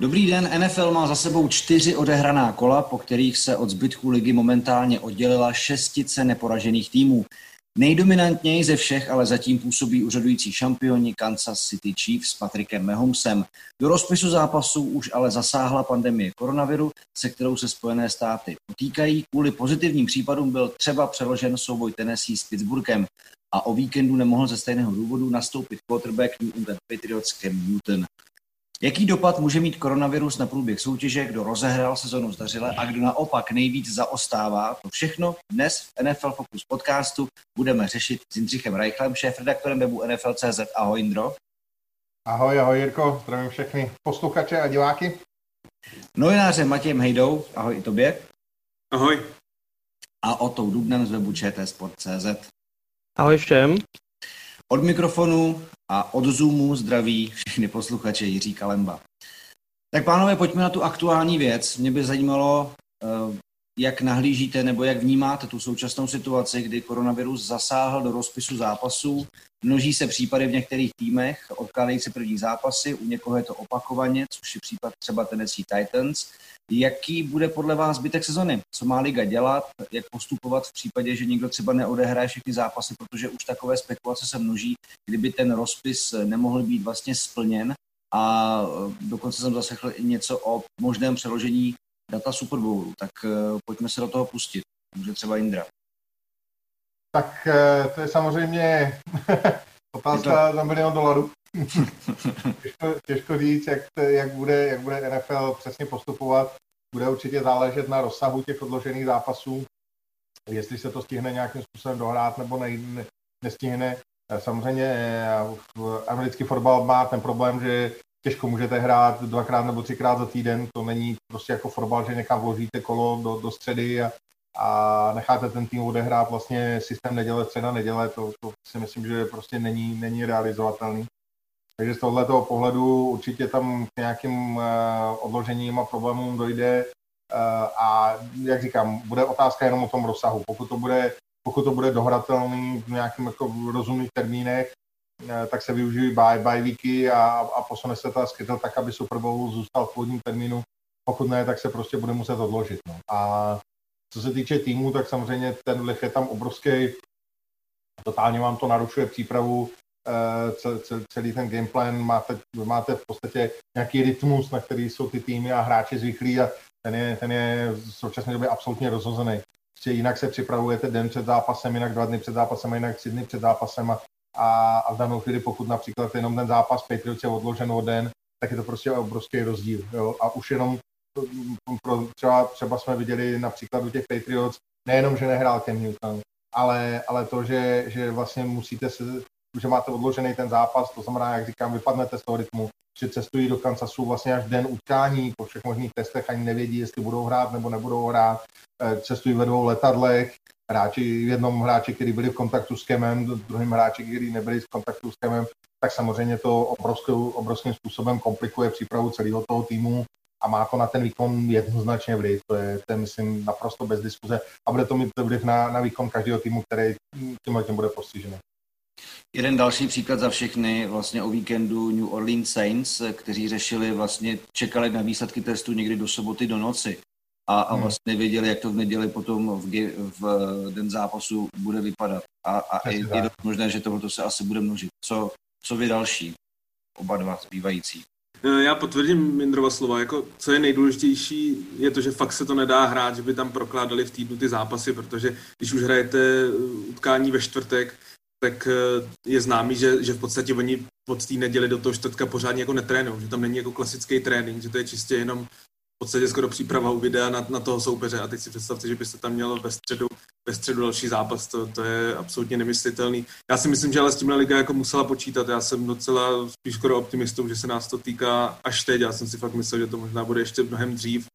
Dobrý den, NFL má za sebou čtyři odehraná kola, po kterých se od zbytku ligy momentálně oddělila šestice neporažených týmů. Nejdominantněji ze všech ale zatím působí úřadující šampioni Kansas City Chiefs s Patrickem Mahomesem. Do rozpisu zápasů už ale zasáhla pandemie koronaviru, se kterou se Spojené státy potýkají. Kvůli pozitivním případům byl třeba přeložen souboj Tennessee s Pittsburghem a o víkendu nemohl ze stejného důvodu nastoupit quarterback New England Patriots Cam Newton. Jaký dopad může mít koronavirus na průběh soutěže, kdo rozehrál sezonu zdařile a kdo naopak nejvíc zaostává? To všechno dnes v NFL Focus podcastu budeme řešit s Jindřichem Reichlem, šéf-redaktorem webu NFL.cz. Ahoj Indro. Ahoj, ahoj Jirko, zdravím všechny posluchače a diváky. Novinářem Matějem Hejdou, ahoj i tobě. Ahoj. A Otou Dubnem z webu Sport.cz. Ahoj všem. Od mikrofonu a od Zoomu zdraví všechny posluchače Jiří Kalemba. Tak pánové, pojďme na tu aktuální věc. Mě by zajímalo, eh, jak nahlížíte nebo jak vnímáte tu současnou situaci, kdy koronavirus zasáhl do rozpisu zápasů. Množí se případy v některých týmech, odkládají se první zápasy, u někoho je to opakovaně, což je případ třeba Tennessee Titans. Jaký bude podle vás zbytek sezony? Co má liga dělat? Jak postupovat v případě, že někdo třeba neodehraje všechny zápasy, protože už takové spekulace se množí, kdyby ten rozpis nemohl být vlastně splněn. A dokonce jsem zaslechl i něco o možném přeložení data Super Bowlu. Tak eh, pojďme se do toho pustit. Může třeba Indra. Tak eh, to je samozřejmě otázka za milion dolarů. těžko, těžko říct, jak, jak, bude, jak bude NFL přesně postupovat. Bude určitě záležet na rozsahu těch odložených zápasů, jestli se to stihne nějakým způsobem dohrát nebo ne, ne, nestihne. Eh, samozřejmě americký fotbal má ten problém, že těžko můžete hrát dvakrát nebo třikrát za týden, to není prostě jako fotbal, že někam vložíte kolo do, do středy a, a necháte ten tým odehrát vlastně systém neděle, středa, neděle, to, to si myslím, že prostě není, není realizovatelný. Takže z tohoto pohledu určitě tam k nějakým uh, odložením a problémům dojde uh, a jak říkám, bude otázka jenom o tom rozsahu. Pokud to bude, pokud to bude dohratelný v nějakým jako rozumných termínech, Eh, tak se využijí bye, bye weeky a, a posune se ta schedule tak, aby Super Bowl zůstal v původním termínu. Pokud ne, tak se prostě bude muset odložit. No. A co se týče týmu, tak samozřejmě ten vliv je tam obrovský. Totálně vám to narušuje přípravu, eh, celý ten gameplan, máte, máte v podstatě nějaký rytmus, na který jsou ty týmy a hráči zvyklí a ten je, ten je v současné době absolutně rozhozený. Prostě jinak se připravujete den před zápasem, jinak dva dny před zápasem, jinak tři dny před zápasem a a, a v danou chvíli, pokud například jenom ten zápas Patriots je odložen o den, tak je to prostě obrovský rozdíl. Jo? A už jenom třeba, třeba jsme viděli například u těch Patriots, nejenom, že nehrál Ken Newton, ale, ale to, že, že vlastně musíte se, že máte odložený ten zápas, to znamená, jak říkám, vypadnete z toho rytmu, že cestují do Kansasu vlastně až den utkání, po všech možných testech ani nevědí, jestli budou hrát nebo nebudou hrát, eh, cestují ve dvou letadlech, hráči, jednom hráči, kteří byli v kontaktu s Kemem, druhým hráči, kteří nebyli v kontaktu s Kemem, tak samozřejmě to obrovskou, obrovským způsobem komplikuje přípravu celého toho týmu a má to na ten výkon jednoznačně vliv. To je, to je myslím, naprosto bez diskuze a bude to mít vliv na, na výkon každého týmu, který tímhle tím bude postižený. Jeden další příklad za všechny, vlastně o víkendu New Orleans Saints, kteří řešili, vlastně čekali na výsledky testu někdy do soboty do noci a, a hmm. vlastně věděli, jak to v neděli potom v, v den zápasu bude vypadat. A, a je, je možné, že tohle se asi bude množit. Co, co vy další, oba dva zbývající? Eh, já potvrdím Mindrova slova. Jako, co je nejdůležitější, je to, že fakt se to nedá hrát, že by tam prokládali v týdnu ty zápasy, protože když už hrajete eh, utkání ve čtvrtek, tak eh, je známý, že, že v podstatě oni od té neděli do toho čtvrtka pořádně jako netrénují, že tam není jako klasický trénink, že to je čistě jenom podstatě skoro příprava u videa na, na toho soupeře a teď si představte, že byste tam měl ve středu, ve středu další zápas, to, to je absolutně nemyslitelný. Já si myslím, že ale s tímhle liga jako musela počítat, já jsem docela spíš skoro optimistou, že se nás to týká až teď, já jsem si fakt myslel, že to možná bude ještě mnohem dřív.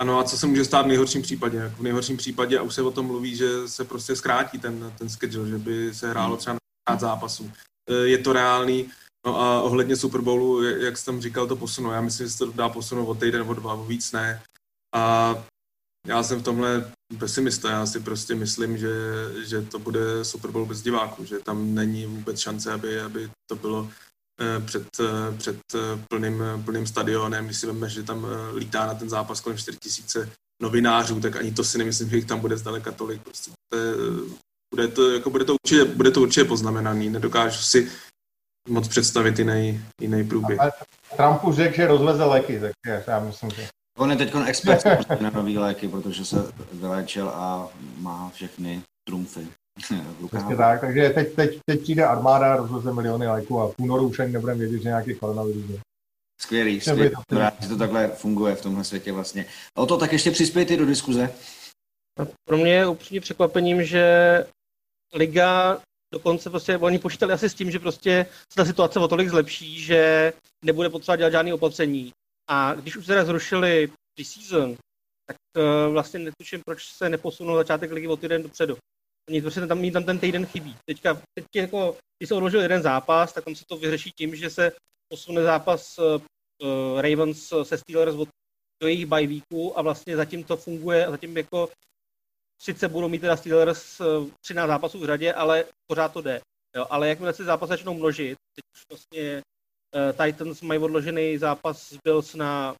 Ano a co se může stát v nejhorším případě? Jako v nejhorším případě, a už se o tom mluví, že se prostě zkrátí ten, ten schedule, že by se hrálo třeba na zápasů. E, je to reálný, No a ohledně Super Bowlu, jak jsem říkal, to posunu. Já myslím, že se to dá posunout o týden, o dva, o víc ne. A já jsem v tomhle pesimista. Já si prostě myslím, že, že to bude Super Bowl bez diváků, že tam není vůbec šance, aby, aby to bylo před, před plným, plným stadionem, když si veme, že tam lítá na ten zápas kolem 4000 novinářů, tak ani to si nemyslím, že jich tam bude zdaleka tolik. Prostě to je, bude, to, jako bude, to určitě, bude to určitě poznamenaný. Nedokážu si moc představit jiný, jiný průběh. Ale Trumpu řekl, že rozveze léky, tak já myslím, že... On je teď expert na nový léky, protože se vyléčil a má všechny trumfy. Přesně tak, takže teď, teď, teď přijde armáda, rozveze miliony léků a v únoru už ani nebudeme vědět, že nějaký koronavirus je. Skvělý, skvělý. že to takhle funguje v tomhle světě vlastně. O to tak ještě přispějte do diskuze. Pro mě je upřímně překvapením, že liga dokonce prostě oni počítali asi s tím, že prostě se ta situace o tolik zlepší, že nebude potřeba dělat žádné opatření. A když už teda zrušili pre-season, tak uh, vlastně netuším, proč se neposunul začátek ligy o týden dopředu. Oni prostě tam, tam ten týden chybí. Teďka, teď jako, když se odložil jeden zápas, tak tam se to vyřeší tím, že se posune zápas uh, Ravens se Steelers od, do jejich bye a vlastně zatím to funguje zatím jako sice budou mít teda Steelers 13 zápasů v řadě, ale pořád to jde. Jo, ale jakmile se zápasy začnou množit, teď už vlastně uh, Titans mají odložený zápas s Bills na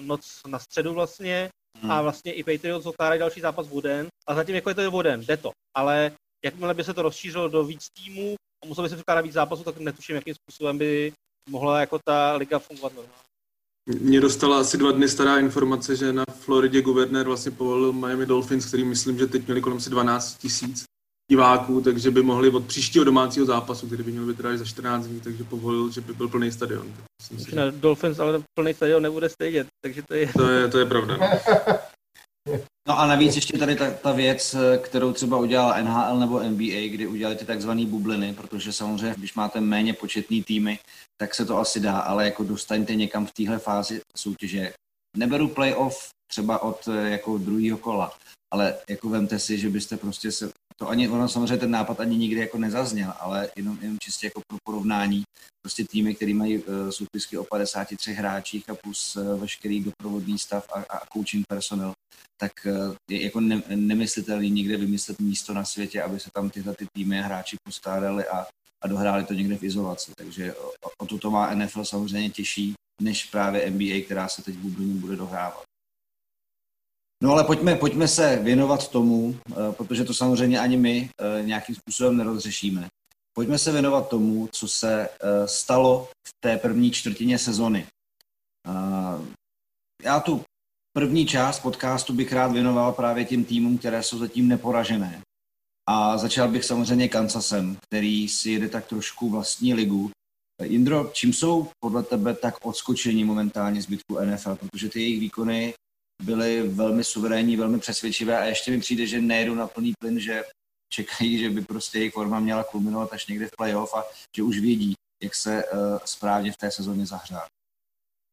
noc na středu vlastně hmm. a vlastně i Patriots odkládají další zápas v den a zatím jako je to v den, jde to. Ale jakmile by se to rozšířilo do víc týmů a muselo by se vkládat víc zápasů, tak netuším, jakým způsobem by mohla jako ta liga fungovat normálně. Mě dostala asi dva dny stará informace, že na Floridě guvernér vlastně povolil Miami Dolphins, který myslím, že teď měli kolem asi 12 tisíc diváků, takže by mohli od příštího domácího zápasu, který by měl být za 14 dní, takže povolil, že by byl plný stadion. Myslím si, na Dolphins ale plný stadion nebude stejně, takže to je... To je, to je pravda. No. A navíc ještě tady ta, ta věc, kterou třeba udělal NHL nebo NBA, kdy udělali ty takzvané bubliny, protože samozřejmě, když máte méně početný týmy, tak se to asi dá, ale jako dostaňte někam v téhle fázi soutěže. Neberu playoff třeba od jako druhého kola, ale jako vemte si, že byste prostě se, to ani, ono samozřejmě ten nápad ani nikdy jako nezazněl, ale jenom, jenom čistě jako pro porovnání, prostě týmy, které mají uh, soupisky o 53 hráčích a plus uh, veškerý doprovodný stav a, a coaching personel, tak uh, je jako ne, nemyslitelný někde vymyslet místo na světě, aby se tam tyhle ty týmy a hráči postádali a, a dohráli to někde v izolaci. Takže o, o to má NFL samozřejmě těžší, než právě NBA, která se teď v bude dohrávat. No ale pojďme, pojďme se věnovat tomu, eh, protože to samozřejmě ani my eh, nějakým způsobem nerozřešíme. Pojďme se věnovat tomu, co se eh, stalo v té první čtvrtině sezony. Já tu první část podcastu bych rád věnoval právě těm týmům, které jsou zatím neporažené. A začal bych samozřejmě Kansasem, který si jede tak trošku vlastní ligu. Indro, čím jsou podle tebe tak odskočení momentálně zbytku NFL, protože ty jejich výkony byly velmi suverénní, velmi přesvědčivé a ještě mi přijde, že nejedu na plný plyn, že čekají, že by prostě jejich forma měla kulminovat až někde v playoff a že už vědí, jak se uh, správně v té sezóně zahřát.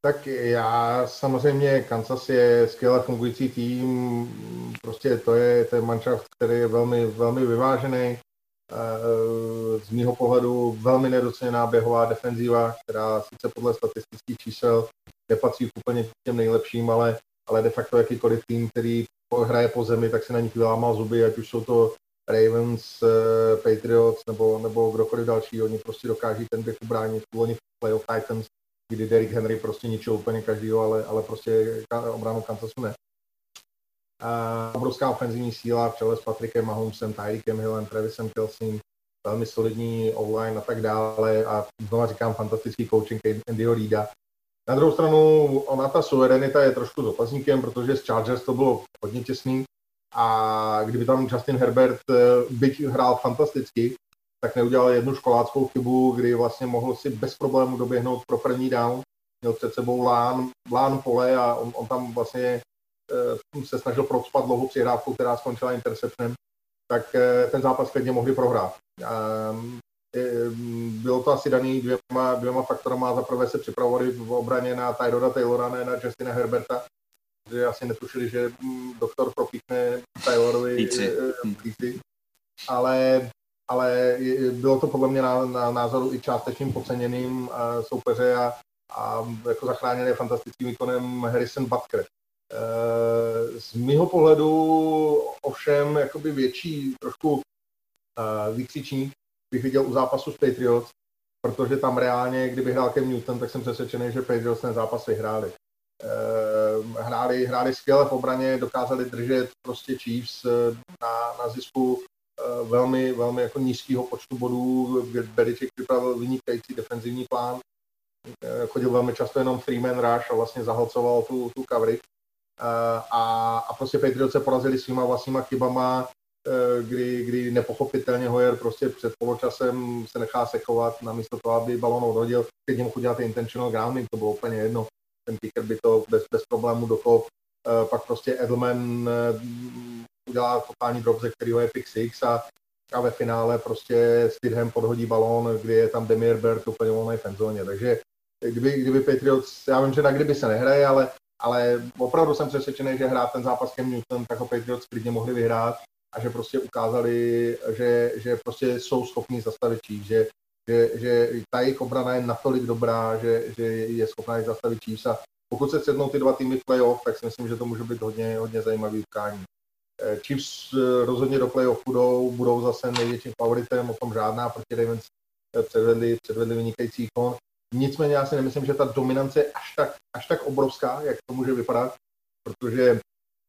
Tak já samozřejmě Kansas je skvěle fungující tým, prostě to je, je manšaft, který je velmi, velmi vyvážený. Eh, z mýho pohledu velmi nedoceněná běhová defenzíva, která sice podle statistických čísel nepatří úplně k těm nejlepším, ale ale de facto jakýkoliv tým, který hraje po zemi, tak se na nich vylámal zuby, ať už jsou to Ravens, uh, Patriots nebo, nebo kdokoliv další, oni prostě dokáží ten běh ubránit. Loni v playoff Titans, kdy Derrick Henry prostě ničil úplně každýho, ale, ale prostě obranu Kansasu ne. Uh, obrovská ofenzivní síla v čele s Patrickem Mahomesem, Tyreekem Hillem, Travisem Kelsey, velmi solidní online a tak dále a znovu říkám fantastický coaching Andyho Reida, na druhou stranu, ona ta suverenita je trošku s otazníkem, protože z Chargers to bylo hodně těsný a kdyby tam Justin Herbert eh, byť hrál fantasticky, tak neudělal jednu školáckou chybu, kdy vlastně mohl si bez problému doběhnout pro první down. Měl před sebou lán, lán pole a on, on tam vlastně eh, se snažil procpat dlouhou přihrávku, která skončila interceptionem, tak eh, ten zápas klidně mohli prohrát. Ehm, bylo to asi daný dvěma, dvěma faktorama. Za prvé se připravovali v obraně na Tyroda Taylora, ne na Justina Herberta, že asi netušili, že mm, doktor propíchne Taylorovi píci. Eh, ale, ale bylo to podle mě na, na názoru i částečným podceněným eh, soupeře a, a jako zachráněný fantastickým výkonem Harrison Butker. Eh, z mého pohledu ovšem jakoby větší trošku vykřičník bych viděl u zápasu s Patriots, protože tam reálně, kdyby hrál Cam Newton, tak jsem přesvědčený, že Patriots ten zápas vyhráli. Eh, hráli, hráli skvěle v obraně, dokázali držet prostě Chiefs eh, na, na zisku eh, velmi, velmi jako nízkého počtu bodů. Belichick připravil vynikající defenzivní plán. Chodil velmi často jenom three-man rush a vlastně zahlcoval tu, tu coverage. A, a prostě Patriots se porazili svýma vlastníma chybama, kdy, kdy nepochopitelně Hoyer prostě před poločasem se nechá sekovat, namísto toho, aby balon odhodil, teď mohl udělat intentional grounding, to bylo úplně jedno ten kicker by to bez, bez problému dokop. Eh, pak prostě Edelman eh, udělá totální drop, ze kterého je pick six a, a ve finále prostě Stidham podhodí balón, kdy je tam Demir Bert úplně volný v zóně. Takže kdyby, kdyby Patriots, já vím, že na kdyby se nehraje, ale, ale opravdu jsem přesvědčený, že hrát ten zápas Cam Newton, tak ho Patriots klidně mohli vyhrát a že prostě ukázali, že, že prostě jsou schopni zastavit číž, že že, že ta jejich obrana je natolik dobrá, že, že je schopná jich zastavit Chiefs a pokud se sednou ty dva týmy v playoff, tak si myslím, že to může být hodně, hodně zajímavý utkání. Eh, Chiefs eh, rozhodně do playoff budou, budou zase největším favoritem, o tom žádná, proti Ravens eh, předvedli, předvedli vynikající ikon. Nicméně já si nemyslím, že ta dominance je až tak, až tak obrovská, jak to může vypadat, protože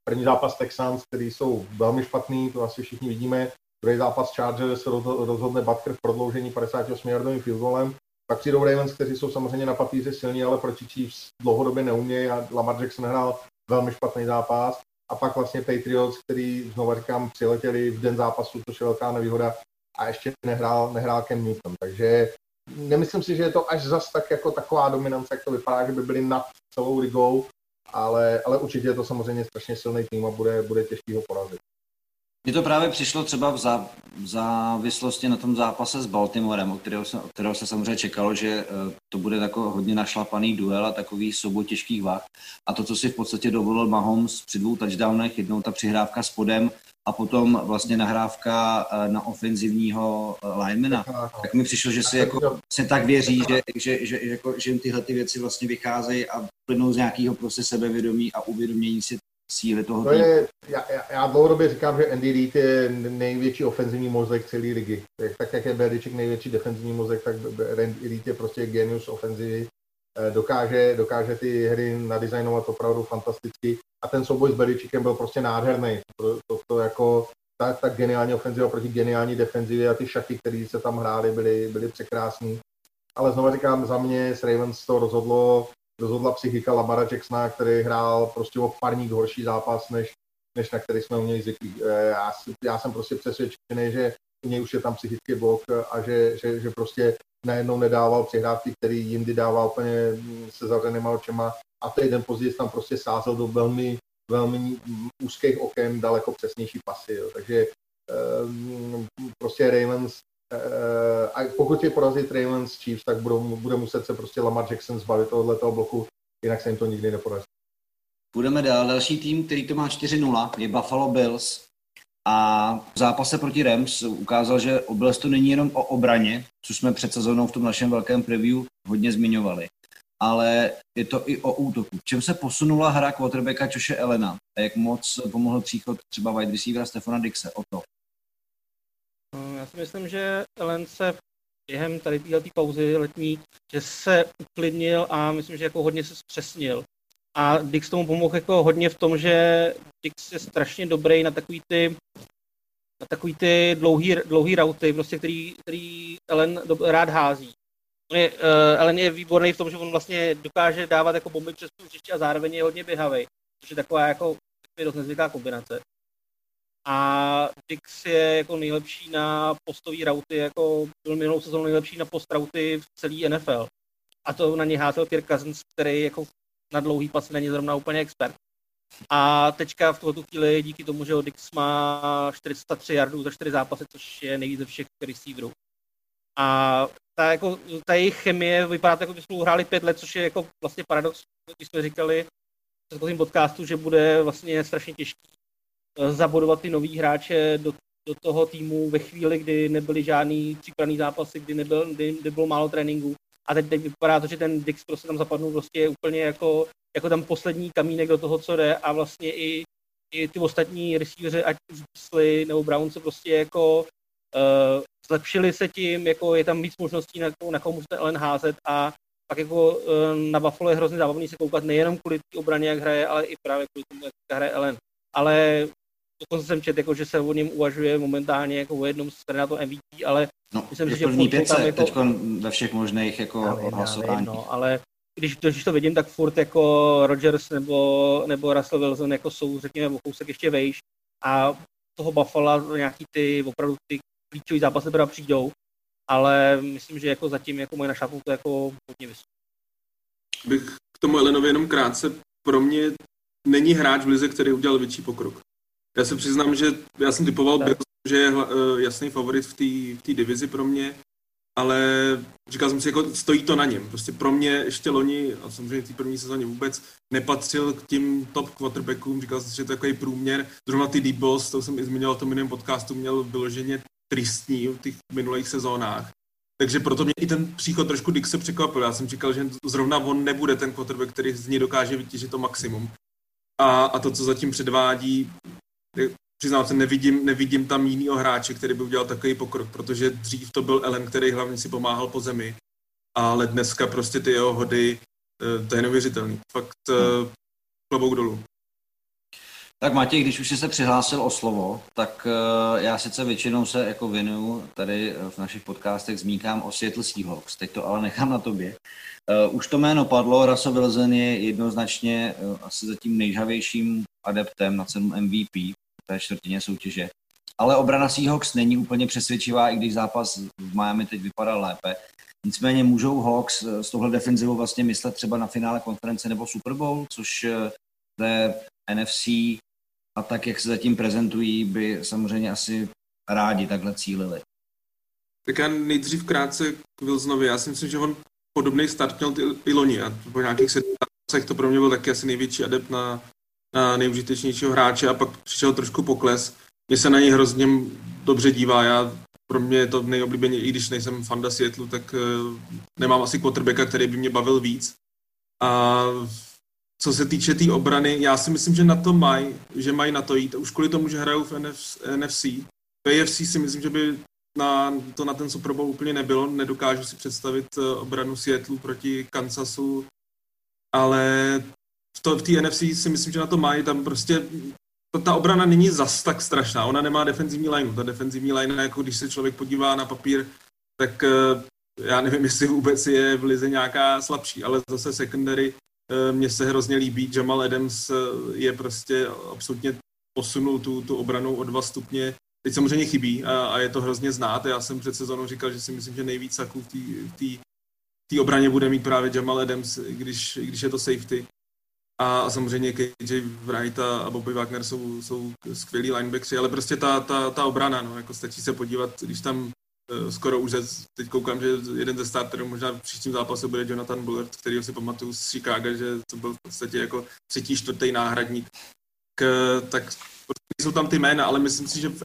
první zápas Texans, který jsou velmi špatný, to asi všichni vidíme, Druhý zápas Chargers se rozhodne Butker v prodloužení 58 yardovým field goalem. Pak přijdou Ravens, kteří jsou samozřejmě na papíře silní, ale proti Chiefs dlouhodobě neumějí a Lamar Jackson hrál velmi špatný zápas. A pak vlastně Patriots, který, znovu říkám, přiletěli v den zápasu, což je velká nevýhoda, a ještě nehrál, nehrál Ken Newton. Takže nemyslím si, že je to až zas tak jako taková dominance, jak to vypadá, že by byli nad celou ligou, ale, ale určitě je to samozřejmě strašně silný tým a bude, bude těžký ho porazit. Mně to právě přišlo třeba v, zá, v závislosti na tom zápase s Baltimorem, o kterého se, o kterého se samozřejmě čekalo, že uh, to bude takový hodně našlapaný duel a takový souboj těžkých vah. A to, co si v podstatě dovolil Mahomes při dvou touchdownech, jednou ta přihrávka s podem a potom vlastně nahrávka uh, na ofenzivního uh, linemana, tak mi přišlo, že si jako se tak věří, že, že, že, že, jako, že jim tyhle ty věci vlastně vycházejí a plynou z nějakého prostě sebevědomí a uvědomění si síly toho to je, já, já, dlouhodobě říkám, že Andy Reid je největší ofenzivní mozek celé ligy. Tak, jak je Belichick největší defenzivní mozek, tak Andy Reid je prostě genius ofenzivy. Eh, dokáže, dokáže ty hry nadizajnovat opravdu fantasticky. A ten souboj s Beličíkem byl prostě nádherný. To, to, to jako tak, tak geniální ofenziva proti geniální defenzivě a ty šachy, které se tam hrály, byly, byly překrásný. Ale znovu říkám, za mě s Ravens to rozhodlo rozhodla psychika Lamara Jacksona, který hrál prostě o parník horší zápas, než, než na který jsme u něj zvyklí. Eh, já, já jsem prostě přesvědčený, že u něj už je tam psychický blok a že, že, že prostě najednou nedával přihrávky, který jindy dával úplně se zavřenýma očima a to jeden později tam prostě sázel do velmi, velmi úzkých oken daleko přesnější pasy. Jo. Takže um, prostě Ravens Uh, a pokud je porazí Ravens Chiefs, tak budou, bude muset se prostě Lamar Jackson zbavit tohoto bloku, jinak se jim to nikdy nepodaří. Budeme dál. Další tým, který to má 4-0, je Buffalo Bills. A v zápase proti Rams ukázal, že Bills to není jenom o obraně, což jsme před sezónou v tom našem velkém preview hodně zmiňovali, ale je to i o útoku. Čem se posunula hra quarterbacka Joše Elena a jak moc pomohl příchod třeba wide receivera Stefana Dixe o to? No, já si myslím, že Ellen se během tady této pauzy letní, že se uklidnil a myslím, že jako hodně se zpřesnil. A Dix tomu pomohl jako hodně v tom, že Dix je strašně dobrý na takový ty na takový ty dlouhý, dlouhý rauty, prostě, který, který Ellen rád hází. Je, uh, Ellen je výborný v tom, že on vlastně dokáže dávat jako bomby přes příště a zároveň je hodně běhavý, což je taková jako dost nezvyklá kombinace. A Dix je jako nejlepší na postové rauty, jako byl minulou sezónu nejlepší na post rauty v celý NFL. A to na ně házel Kirk Cousins, který jako na dlouhý pas není zrovna úplně expert. A teďka v tuto chvíli díky tomu, že Dix má 403 yardů za 4 zápasy, což je nejvíce všech receiverů. A ta, jako, ta jejich chemie vypadá tak, jako by spolu hráli pět let, což je jako vlastně paradox, když jsme říkali v předchozím podcastu, že bude vlastně strašně těžký zabodovat ty nový hráče do, do toho týmu ve chvíli, kdy nebyly žádný přípravný zápasy, kdy, nebyl, kdy, kdy bylo málo tréninku. A teď, teď vypadá to, že ten Dix prostě tam zapadnul prostě úplně jako, jako tam poslední kamínek do toho, co jde a vlastně i, i ty ostatní receiveři, ať už Beasley nebo Brown se prostě jako Uh, zlepšili se tím, jako je tam víc možností, na, na koho můžete Ellen házet a pak jako uh, na Buffalo je hrozně zábavný se koukat nejenom kvůli té obraně, jak hraje, ale i právě kvůli tomu, jak hraje Ellen. Ale dokonce jsem čet, jako, že se o něm uvažuje momentálně jako o jednom z to MVP, ale no, myslím, že první pětce, tam jako... teď ve všech možných jako hlasování. No, ale když, když to vidím, tak furt jako Rodgers nebo, nebo Russell Wilson jako jsou, řekněme, o kousek ještě vejš a toho Buffalo nějaký ty opravdu ty klíčový zápasy teda přijdou, ale myslím, že jako zatím jako moje našápnu to jako hodně vysoké. Bych k tomu Elenovi jenom krátce, pro mě není hráč v lize, který udělal větší pokrok. Já se přiznám, že já jsem typoval Bills, že je uh, jasný favorit v té divizi pro mě, ale říkal jsem si, jako stojí to na něm. Prostě pro mě ještě loni, a samozřejmě v té první sezóně vůbec, nepatřil k tím top quarterbackům, říkal jsem si, že to je takový průměr. Zrovna ty deep balls, to jsem i zmiňoval v tom jiném podcastu, měl vyloženě tristní v těch minulých sezónách. Takže proto mě i ten příchod trošku Dixe překvapil. Já jsem říkal, že zrovna on nebude ten quarterback, který z něj dokáže vytěžit to maximum. A, a to, co zatím předvádí, přiznám se, nevidím, nevidím tam jinýho hráče, který by udělal takový pokrok, protože dřív to byl Ellen, který hlavně si pomáhal po zemi, ale dneska prostě ty jeho hody, eh, to je neuvěřitelný. Fakt hmm. klobouk dolů. Tak Matěj, když už jsi se přihlásil o slovo, tak uh, já sice většinou se jako věnuju tady v našich podcastech zmínkám o Seattle Seahawks, teď to ale nechám na tobě. Uh, už to jméno padlo, Russell Wilson je jednoznačně asi zatím nejžavějším adeptem na cenu MVP v té čtvrtině soutěže. Ale obrana Seahawks není úplně přesvědčivá, i když zápas v Miami teď vypadal lépe. Nicméně můžou Hawks s tohle defenzivou vlastně myslet třeba na finále konference nebo Super Bowl, což té NFC a tak, jak se zatím prezentují, by samozřejmě asi rádi takhle cílili. Tak já nejdřív krátce k Wilsonovi. Já si myslím, že on podobný start měl i loni a po nějakých sedmých to pro mě byl taky asi největší adept na, na nejužitečnějšího hráče a pak přišel trošku pokles. Mně se na něj hrozně dobře dívá. Já, pro mě je to nejoblíbeně, i když nejsem fanda Seattle, tak uh, nemám asi quarterbacka, který by mě bavil víc. A co se týče té tý obrany, já si myslím, že na to mají, že mají na to jít. Už kvůli tomu, že hrajou v NFC. V AFC si myslím, že by na, to na ten Super Bowl úplně nebylo. Nedokážu si představit eh, obranu Seattle proti Kansasu, ale v, to, v té NFC si myslím, že na to mají. Tam prostě to, ta obrana není zas tak strašná. Ona nemá defenzivní line. Ta defenzivní line, jako když se člověk podívá na papír, tak eh, já nevím, jestli vůbec je v lize nějaká slabší, ale zase secondary mně se hrozně líbí, Jamal Adams eh, je prostě absolutně posunul tu, tu obranu o dva stupně. Teď samozřejmě chybí a, a je to hrozně znát. Já jsem před sezónou říkal, že si myslím, že nejvíc saků v té obraně bude mít právě Jamal Adams, když, když je to safety. A, a samozřejmě KJ Wright a, Bobby Wagner jsou, jsou skvělí linebackři, ale prostě ta, ta, ta obrana, no, jako stačí se podívat, když tam Eh, skoro už teď koukám, že jeden ze starterů možná v příštím zápase bude Jonathan Bullard, který si pamatuju z Chicago, že to byl v podstatě jako třetí, čtvrtý náhradník. K, tak prostě jsou tam ty jména, ale myslím si, že v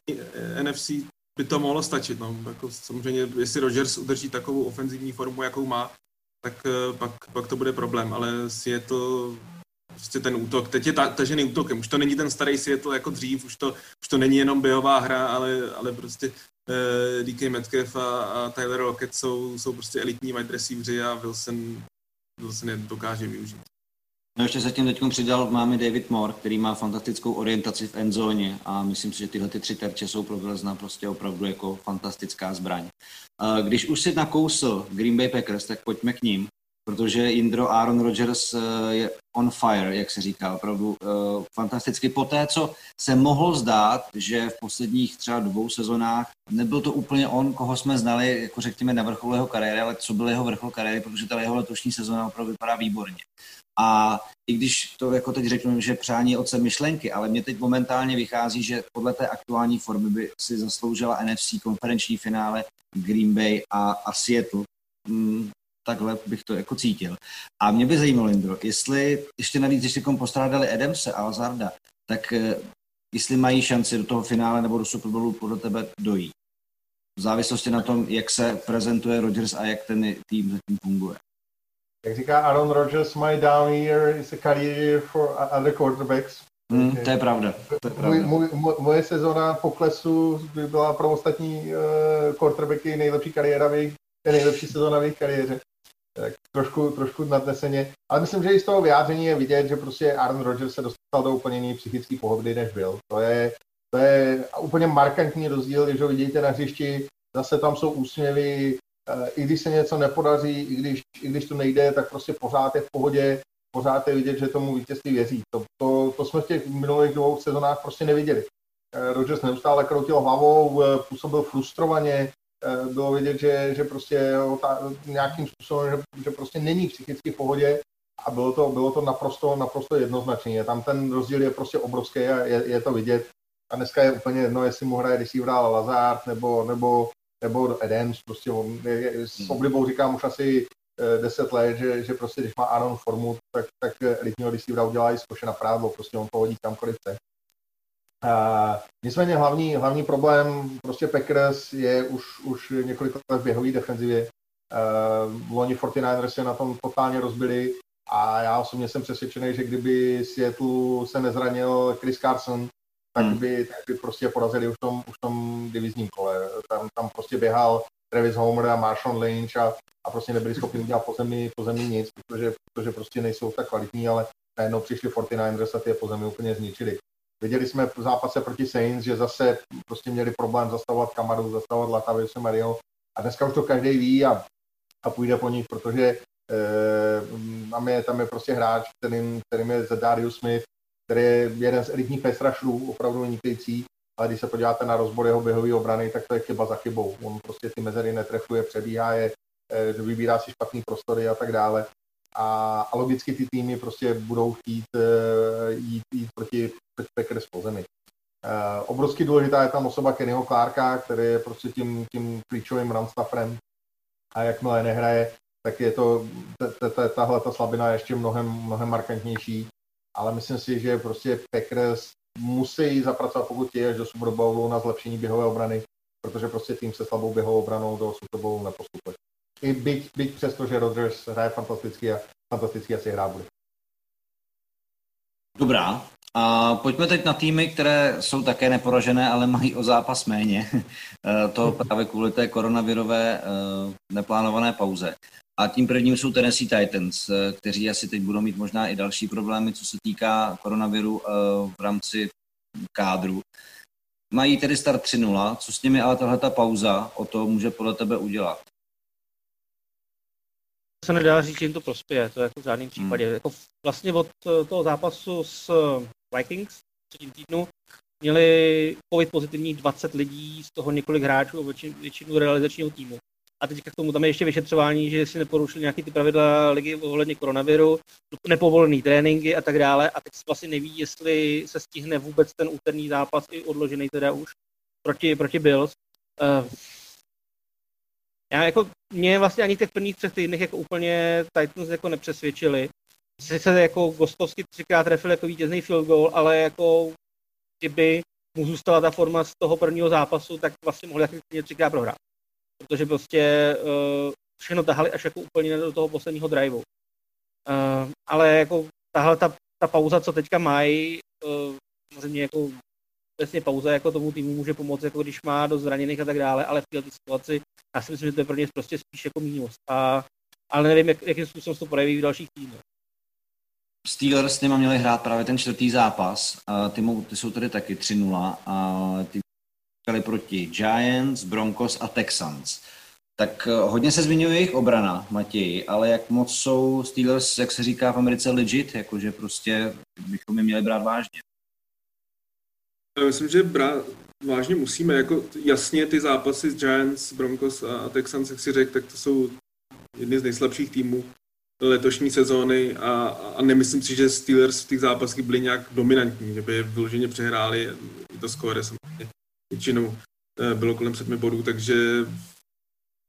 NFC by to mohlo stačit. No. Jako samozřejmě, jestli Rogers udrží takovou ofenzivní formu, jakou má, tak eh, pak, pak to bude problém, ale Seattle prostě ten útok, teď je ta, tažený útokem, už to není ten starý Seattle jako dřív, už to, už to není jenom běhová hra, ale, ale prostě eh, DK Metcalf a, a Tyler Lockett jsou, jsou prostě elitní wide receiveri a Wilson, Wilson je dokáže využít. No ještě se tím teď přidal máme David Moore, který má fantastickou orientaci v endzóně a myslím si, že tyhle ty tři terče jsou pro Wilsona prostě opravdu jako fantastická zbraň. Když už si nakousl Green Bay Packers, tak pojďme k ním protože Indro Aaron Rodgers eh, je on fire, jak se říká, opravdu uh, fantasticky. Poté, co se mohlo zdát, že v posledních třeba dvou sezonách nebyl to úplně on, koho jsme znali, jako řekněme, na vrcholu jeho kariéry, ale co byl jeho vrchol kariéry, protože ta jeho letošní sezona opravdu vypadá výborně. A i když to jako teď řeknu, že přání oce myšlenky, ale mě teď momentálně vychází, že podle té aktuální formy by si zasloužila NFC konferenční finále Green Bay a, a Seattle. Takhle bych to jako cítil. A mě by zajímalo, Indro, jestli ještě navíc, když si postrádali Edemse a Lazarda, tak eh, jestli mají šanci do toho finále nebo do Super Bowlu podle tebe dojít. V závislosti na tom, jak se prezentuje Rodgers a jak ten tým zatím funguje. Jak říká Aaron Rodgers, my down year is a career for other quarterbacks. Mm, to je pravda. To je pravda. Můj, můj, moje sezóna poklesu by byla pro ostatní uh, quarterbacky nejlepší kariéra v jejich, nejlepší sezóna v jejich kariéře. Tak trošku, trošku nadneseně. Ale myslím, že i z toho vyjádření je vidět, že prostě Aaron Rodgers se dostal do úplně jiný psychický pohody, než byl. To je, to je úplně markantní rozdíl, když ho vidíte na hřišti, zase tam jsou úsměvy, eh, i když se něco nepodaří, i když, i když to nejde, tak prostě pořád je v pohodě, pořád je vidět, že tomu vítězství věří. To, to, to jsme v těch minulých dvou sezónách prostě neviděli. Eh, Rodgers neustále kroutil hlavou, eh, působil frustrovaně, bylo vidět, že, že prostě ta, nějakým způsobem, že, že prostě není psychicky v pohodě a bylo to, bylo to naprosto, naprosto jednoznačné. Tam ten rozdíl je prostě obrovský a je, je to vidět. A dneska je úplně jedno, jestli mu hraje hrál Lazard nebo, nebo, nebo Adams. Prostě on, je, s hmm. oblibou říkám už asi eh, deset let, že, že prostě když má Aaron formu, tak, tak elitního receivera udělá i zkoše na prádlo, prostě on to hodí kamkoliv chce. Uh, nicméně hlavní, hlavní problém prostě Packers je už, už několik let v běhové defenzivě. Uh, loni 49ers se na tom totálně rozbili a já osobně jsem přesvědčený, že kdyby Seattle se nezranil Chris Carson, tak hmm. by, tak by prostě porazili už v tom, už v tom divizním kole. Tam, tam prostě běhal Travis Homer a Marshawn Lynch a, a prostě nebyli schopni udělat po zemi, po zemi nic, protože, protože prostě nejsou tak kvalitní, ale najednou přišli 49ers a ty je po zemi úplně zničili. Viděli jsme v zápase proti Saints, že zase prostě měli problém zastavovat Kamaru, zastavovat Latavice Mario a dneska už to každý ví a, a půjde po nich, protože eh, tam, je, tam je prostě hráč, kterým, kterým je Zadarius Smith, který je jeden z elitních pestrašů, opravdu vynikající, ale když se podíváte na rozbor jeho běhové obrany, tak to je chyba za chybou. On prostě ty mezery netrefuje, přebíhá je, eh, vybírá si špatný prostory a tak dále. A, a logicky ty týmy prostě budou chtít uh, jít, jít proti Packers po zemi. Uh, obrovsky důležitá je tam osoba Kennyho Clarka, který je prostě tím, tím klíčovým runstafferem a jakmile nehraje, tak je to, tahle ta slabina je ještě mnohem, mnohem markantnější, ale myslím si, že prostě Packers musí zapracovat, pokud je až do Super na zlepšení běhové obrany, protože prostě tým se slabou běhovou obranou do Super Bowlu nepostupuje. I byť, byť přesto, že Rodgers hraje fantasticky a fantasticky asi hrát bude. Dobrá. A pojďme teď na týmy, které jsou také neporažené, ale mají o zápas méně. Eh, to právě kvůli té koronavirové eh, neplánované pauze. A tím prvním jsou Tennessee Titans, eh, kteří asi teď budou mít možná i další problémy, co se týká koronaviru v rámci kádru. Mají tedy start 3-0, co s nimi ale tahle pauza o to může podle tebe udělat? Se nedá říct, že jim to prospěje, to je jako v žádném případě. Hmm. Jako vlastně od eh, toho zápasu s eh, Vikings v třetím týdnu měli COVID pozitivních 20 lidí, z toho několik hráčů a většinu, většinu realizačního týmu. A teď k tomu tam je ještě vyšetřování, že si neporušili nějaký ty pravidla ligy ohledně koronaviru, nepovolený tréninky a tak dále. A teď se vlastně neví, jestli se stihne vůbec ten úterní zápas i odložený teda už proti, proti Bills. Uh, já jako, mě vlastně ani těch prvních třech týdnech jako úplně Titans jako nepřesvědčili. Sice jako Gostovský třikrát trefil jako vítězný field goal, ale jako kdyby mu zůstala ta forma z toho prvního zápasu, tak vlastně mohli jako třikrát prohrát. Protože prostě uh, všechno tahali až jako úplně do toho posledního driveu. Uh, ale jako tahle ta, ta pauza, co teďka mají, uh, samozřejmě jako přesně pauza jako tomu týmu může pomoct, jako když má do zraněných a tak dále, ale v této situaci já si myslím, že to je pro ně prostě spíš jako mínus. A, ale nevím, jak, jakým způsobem se to projeví v dalších týmech. Steelers s nimi měli hrát právě ten čtvrtý zápas. A ty, mou, ty jsou tady taky 3-0 a ty měli proti Giants, Broncos a Texans. Tak eh, hodně se zmiňuje jejich obrana, Matěj, ale jak moc jsou Steelers, jak se říká v Americe, legit, jakože prostě bychom je měli brát vážně. Já myslím, že brát vážně musíme, jako jasně ty zápasy s Giants, Broncos a Texans, jak si řekl, tak to jsou jedny z nejslabších týmů letošní sezóny a, a nemyslím si, že Steelers v těch zápasech byli nějak dominantní, že by vyloženě přehráli to skóre samozřejmě většinou eh, bylo kolem sedmi bodů, takže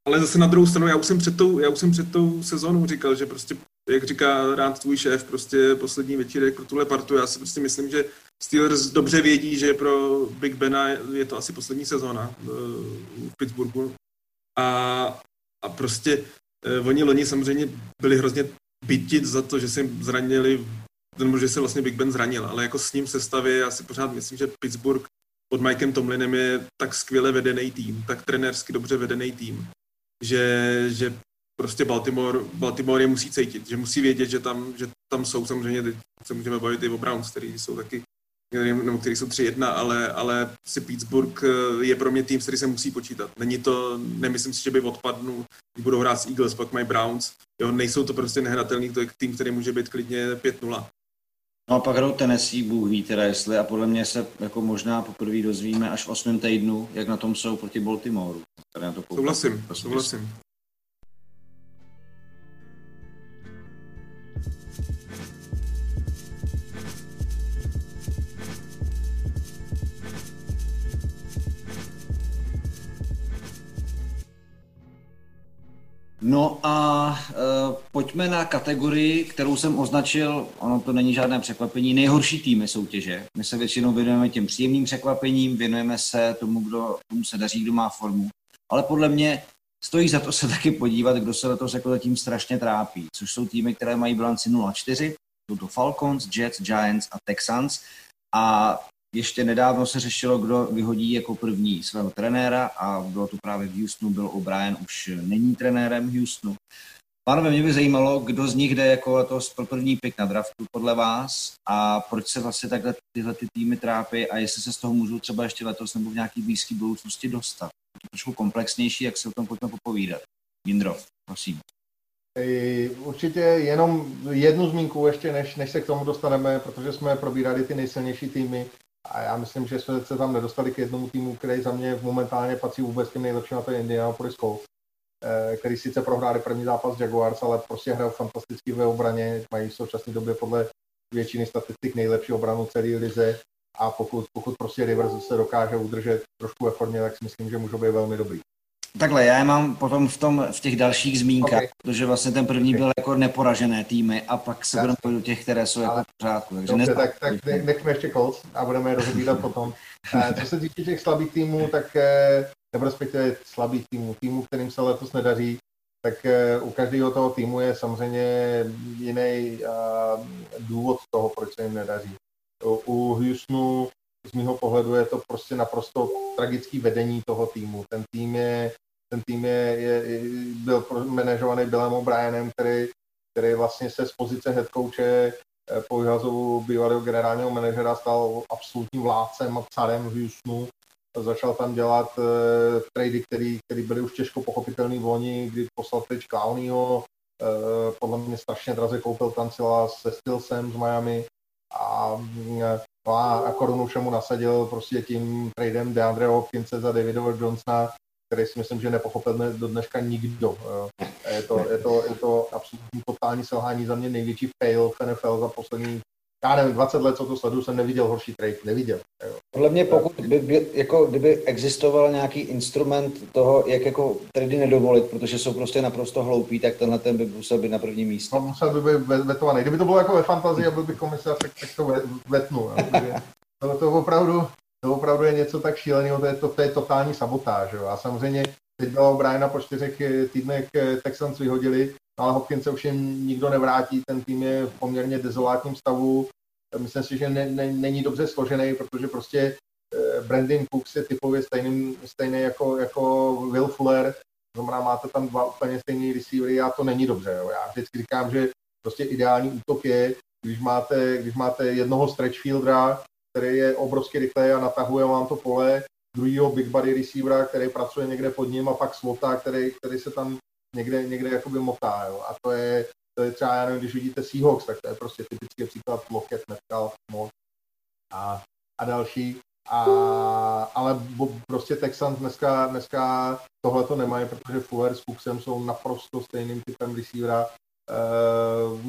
ale zase na druhou stranu, já už jsem před tou, já už jsem před tou sezónou říkal, že prostě, jak říká rád tvůj šéf, prostě poslední večírek pro tuhle partu, já si prostě myslím, že Steelers dobře vědí, že pro Big Bena je to asi poslední sezóna eh, v Pittsburghu. A, a prostě eh, oni loni samozřejmě byli hrozně bytit za to, že se jim zranili ten že se vlastně Big Ben zranil, ale jako s ním sestavě, já si pořád myslím, že Pittsburgh pod Mikem Tomlinem je tak skvěle vedený tým, tak trenérsky dobře vedený tým, že, že prostě Baltimore, Baltimore je musí cítit, že musí vědět, že tam, že tam jsou samozřejmě, teď se můžeme bavit i o Browns, který jsou taky nebo který jsou 3-1, ale, ale si Pittsburgh eh, je pro mě tým, který se musí počítat. Není to, nemyslím si, že by odpadnul, když budou hrát s Eagles, pak mají Browns. Jo, nejsou to prostě nehratelný, to je tým, který může být klidně 5-0. No a pak hrou Tennessee, Bůh ví teda jestli, a podle mě se jako možná poprvé dozvíme až v 8. týdnu, jak na tom jsou proti Baltimoreu. na to souhlasím, souhlasím. No a uh, pojďme na kategorii, kterou jsem označil, ono to není žádné překvapení, nejhorší týmy soutěže. My se většinou věnujeme těm příjemným překvapením, věnujeme se tomu, kdo, tomu se daří, kdo má formu. Ale podle mě stojí za to se taky podívat, kdo se letos jako zatím strašně trápí, což jsou týmy, které mají bilanci 0-4, jsou to Falcons, Jets, Giants a Texans. A ještě nedávno se řešilo, kdo vyhodí jako první svého trenéra a bylo to právě v Houstonu, byl O'Brien, už není trenérem Houstonu. Pánové, mě by zajímalo, kdo z nich jde jako letos pro první pick na draftu podle vás a proč se vlastně takhle tyhle ty týmy trápí a jestli se z toho můžou třeba ještě letos nebo v nějaký blízké budoucnosti dostat. Je to trošku komplexnější, jak se o tom pojďme popovídat. Jindro, prosím. Určitě jenom jednu zmínku ještě, než, než se k tomu dostaneme, protože jsme probírali ty nejsilnější týmy, a já myslím, že jsme se tam nedostali k jednomu týmu, který za mě momentálně patří vůbec tím nejlepším, a to je Indianapolis Colts, eh, který sice prohráli první zápas Jaguars, ale prostě hrál fantasticky ve obraně, mají v současné době podle většiny statistik nejlepší obranu celé lize a pokud, pokud prostě Rivers se dokáže udržet trošku ve formě, tak si myslím, že můžou být velmi dobrý. Takhle, já je mám potom v, tom, v těch dalších zmínkách, okay. protože vlastně ten první okay. byl jako neporažené týmy a pak se budeme pojít do těch, které jsou jako v pořádku. Takže Dobře, tak, tak nechme ještě Colts a budeme je rozhodídat potom. Eh, co se týče těch slabých týmů, tak eh, nebo respektive slabých týmů, týmů, kterým se letos nedaří, tak eh, u každého toho týmu je samozřejmě jiný důvod toho, proč se jim nedaří. U Houstonu z mého pohledu je to prostě naprosto tragický vedení toho týmu. Ten tým je ten tým je, je, byl manažovaný Billem O'Brienem, který, který vlastně se z pozice head coache eh, po vyhazu bývalého generálního manažera stal absolutním vládcem a carem v Houstonu. Začal tam dělat uh, trady, které byly už těžko pochopitelné v loni, kdy poslal pryč Clowneyho, uh, podle mě strašně draze koupil Tancila se Stillsem z Miami a, no a, a korunu všemu nasadil prostě tím tradem DeAndre Hopkinse za Davidova Johnsona, který si myslím, že nepochopil do dneška nikdo. Je to, je to, je to absolutní totální selhání za mě největší fail v NFL za poslední já nevím, 20 let, co to sleduju, jsem neviděl horší trade, neviděl. Podle mě, pokud by, by, jako, kdyby existoval nějaký instrument toho, jak jako trady nedovolit, protože jsou prostě naprosto hloupí, tak tenhle ten by musel být na prvním místě. No, musel by být vetovaný. Kdyby to bylo jako ve fantazii a byl by komisař, tak, tak to vetnu. To, to opravdu, to opravdu je něco tak šíleného, to je, to, to je totální sabotáž. Jo. A samozřejmě teď bylo Briana po čtyřech eh, týdnech eh, Texans vyhodili, ale Hopkins se už jim nikdo nevrátí, ten tým je v poměrně dezolátním stavu. Myslím si, že ne, ne, není dobře složený, protože prostě eh, Brandon Cooks je typově stejný, stejný jako, jako Will Fuller, znamená, máte tam dva úplně stejný receivery a to není dobře. Jo. Já vždycky říkám, že prostě ideální útok je, když máte, když máte jednoho stretch fieldera, který je obrovsky rychlý a natahuje vám to pole, druhýho big body receivera, který pracuje někde pod ním a pak slota, který, který se tam někde, někde jakoby motá. Jo. A to je, to je třeba, já nevím, když vidíte Seahawks, tak to je prostě typický příklad Lockett, Metcalf, Moss a, a další. A, ale bo, prostě Texans dneska, dneska tohle to nemají, protože Fuller s Cooksem jsou naprosto stejným typem receivera. Uh,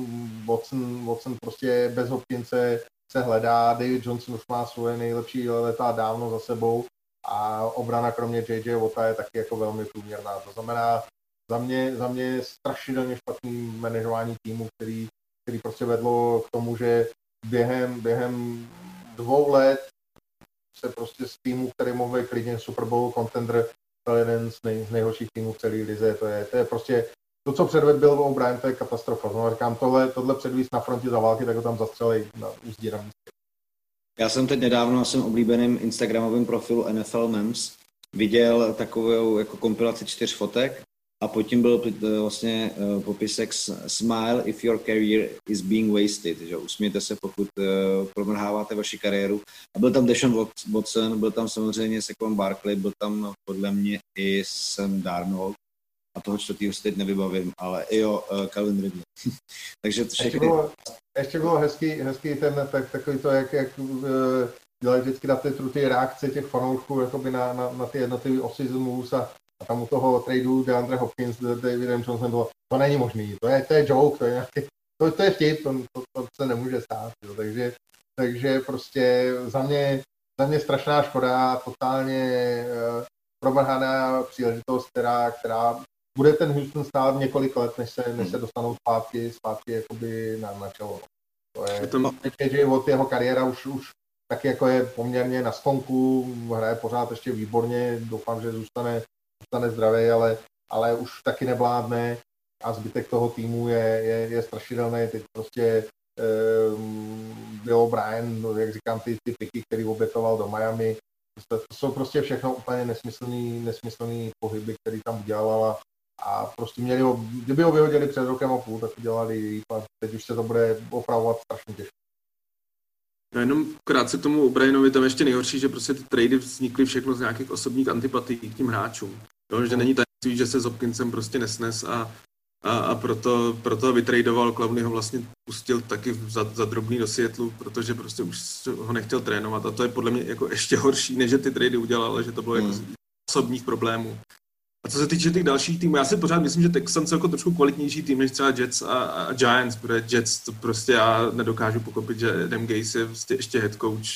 Watson, Watson prostě bez Hopkinse se hledá, David Johnson už má svoje nejlepší leta dávno za sebou a obrana kromě JJ Wota je taky jako velmi průměrná. To znamená, za mě, za mě strašidelně špatný manažování týmu, který, který prostě vedlo k tomu, že během, během dvou let se prostě z týmu, který mohl být klidně Super Bowl contender, byl jeden z, nej, z nejhorších týmů v celé lize. To je, to je prostě to, co předvedl Bill O'Brien, to je katastrofa. Znovu říkám, tohle, tohle předvíc na frontě za války, tak ho tam zastřelej na úzdí na Já jsem teď nedávno na svém oblíbeném Instagramovém profilu NFL Memes viděl takovou jako kompilaci čtyř fotek a pod tím byl eh, vlastně uh, popisek Smile if your career is being wasted, že usmějte se, pokud uh, promrháváte vaši kariéru. A byl tam Deshaun Watson, byl tam samozřejmě Saquon Barkley, byl tam podle mě i Sam Darnold a toho čtvrtýho si teď nevybavím, ale i jo, uh, Calvin Ridley. Takže všechny... Ještě bylo, ještě bylo hezký, hezký ten, tak, takový to, jak, jak uh, dělají vždycky na ty, ty reakce těch fanoušků jakoby na, na, na ty jednotlivé osy moves a a tam u toho tradu DeAndre Hopkins, Davidem Johnson bylo, to není možný, to je, to je joke, to je nějaký, to, to je vtip, to, to, to se nemůže stát, jo. takže, takže prostě za mě, za mě strašná škoda, totálně uh, promrhaná příležitost, která, která bude ten Houston stát několik let, než se, než se dostanou zpátky, zpátky jakoby na, na čelo. To je, teď, že od jeho kariéra už, už taky jako je poměrně na sklonku, hraje pořád ještě výborně, doufám, že zůstane zůstane zdravý, ale, ale už taky nevládne a zbytek toho týmu je, je, je strašidelný. Teď prostě um, Bill Brian, no, jak říkám, ty, ty piky, který obětoval do Miami, to, to jsou prostě všechno úplně nesmyslný, nesmyslný pohyby, který tam udělala a prostě měli ho, kdyby ho vyhodili před rokem a půl, tak udělali líp a teď už se to bude opravovat strašně těžko. No jenom krátce tomu Brianovi, tam ještě nejhorší, že prostě ty trady vznikly všechno z nějakých osobních antipatí k tím hráčům. Jo, že není tajemství, že se s Hopkinsem prostě nesnes a, a, a proto, proto vytradoval, Clowney ho vlastně pustil taky za, za drobný do světlu, protože prostě už ho nechtěl trénovat a to je podle mě jako ještě horší, než že ty trady udělal, ale že to bylo jako hmm. jako osobních problémů. A co se týče těch dalších týmů, já si pořád myslím, že Texans jsou jako trošku kvalitnější tým než třeba Jets a, a Giants, protože Jets to prostě já nedokážu pokopit, že Adam Gase je prostě ještě head coach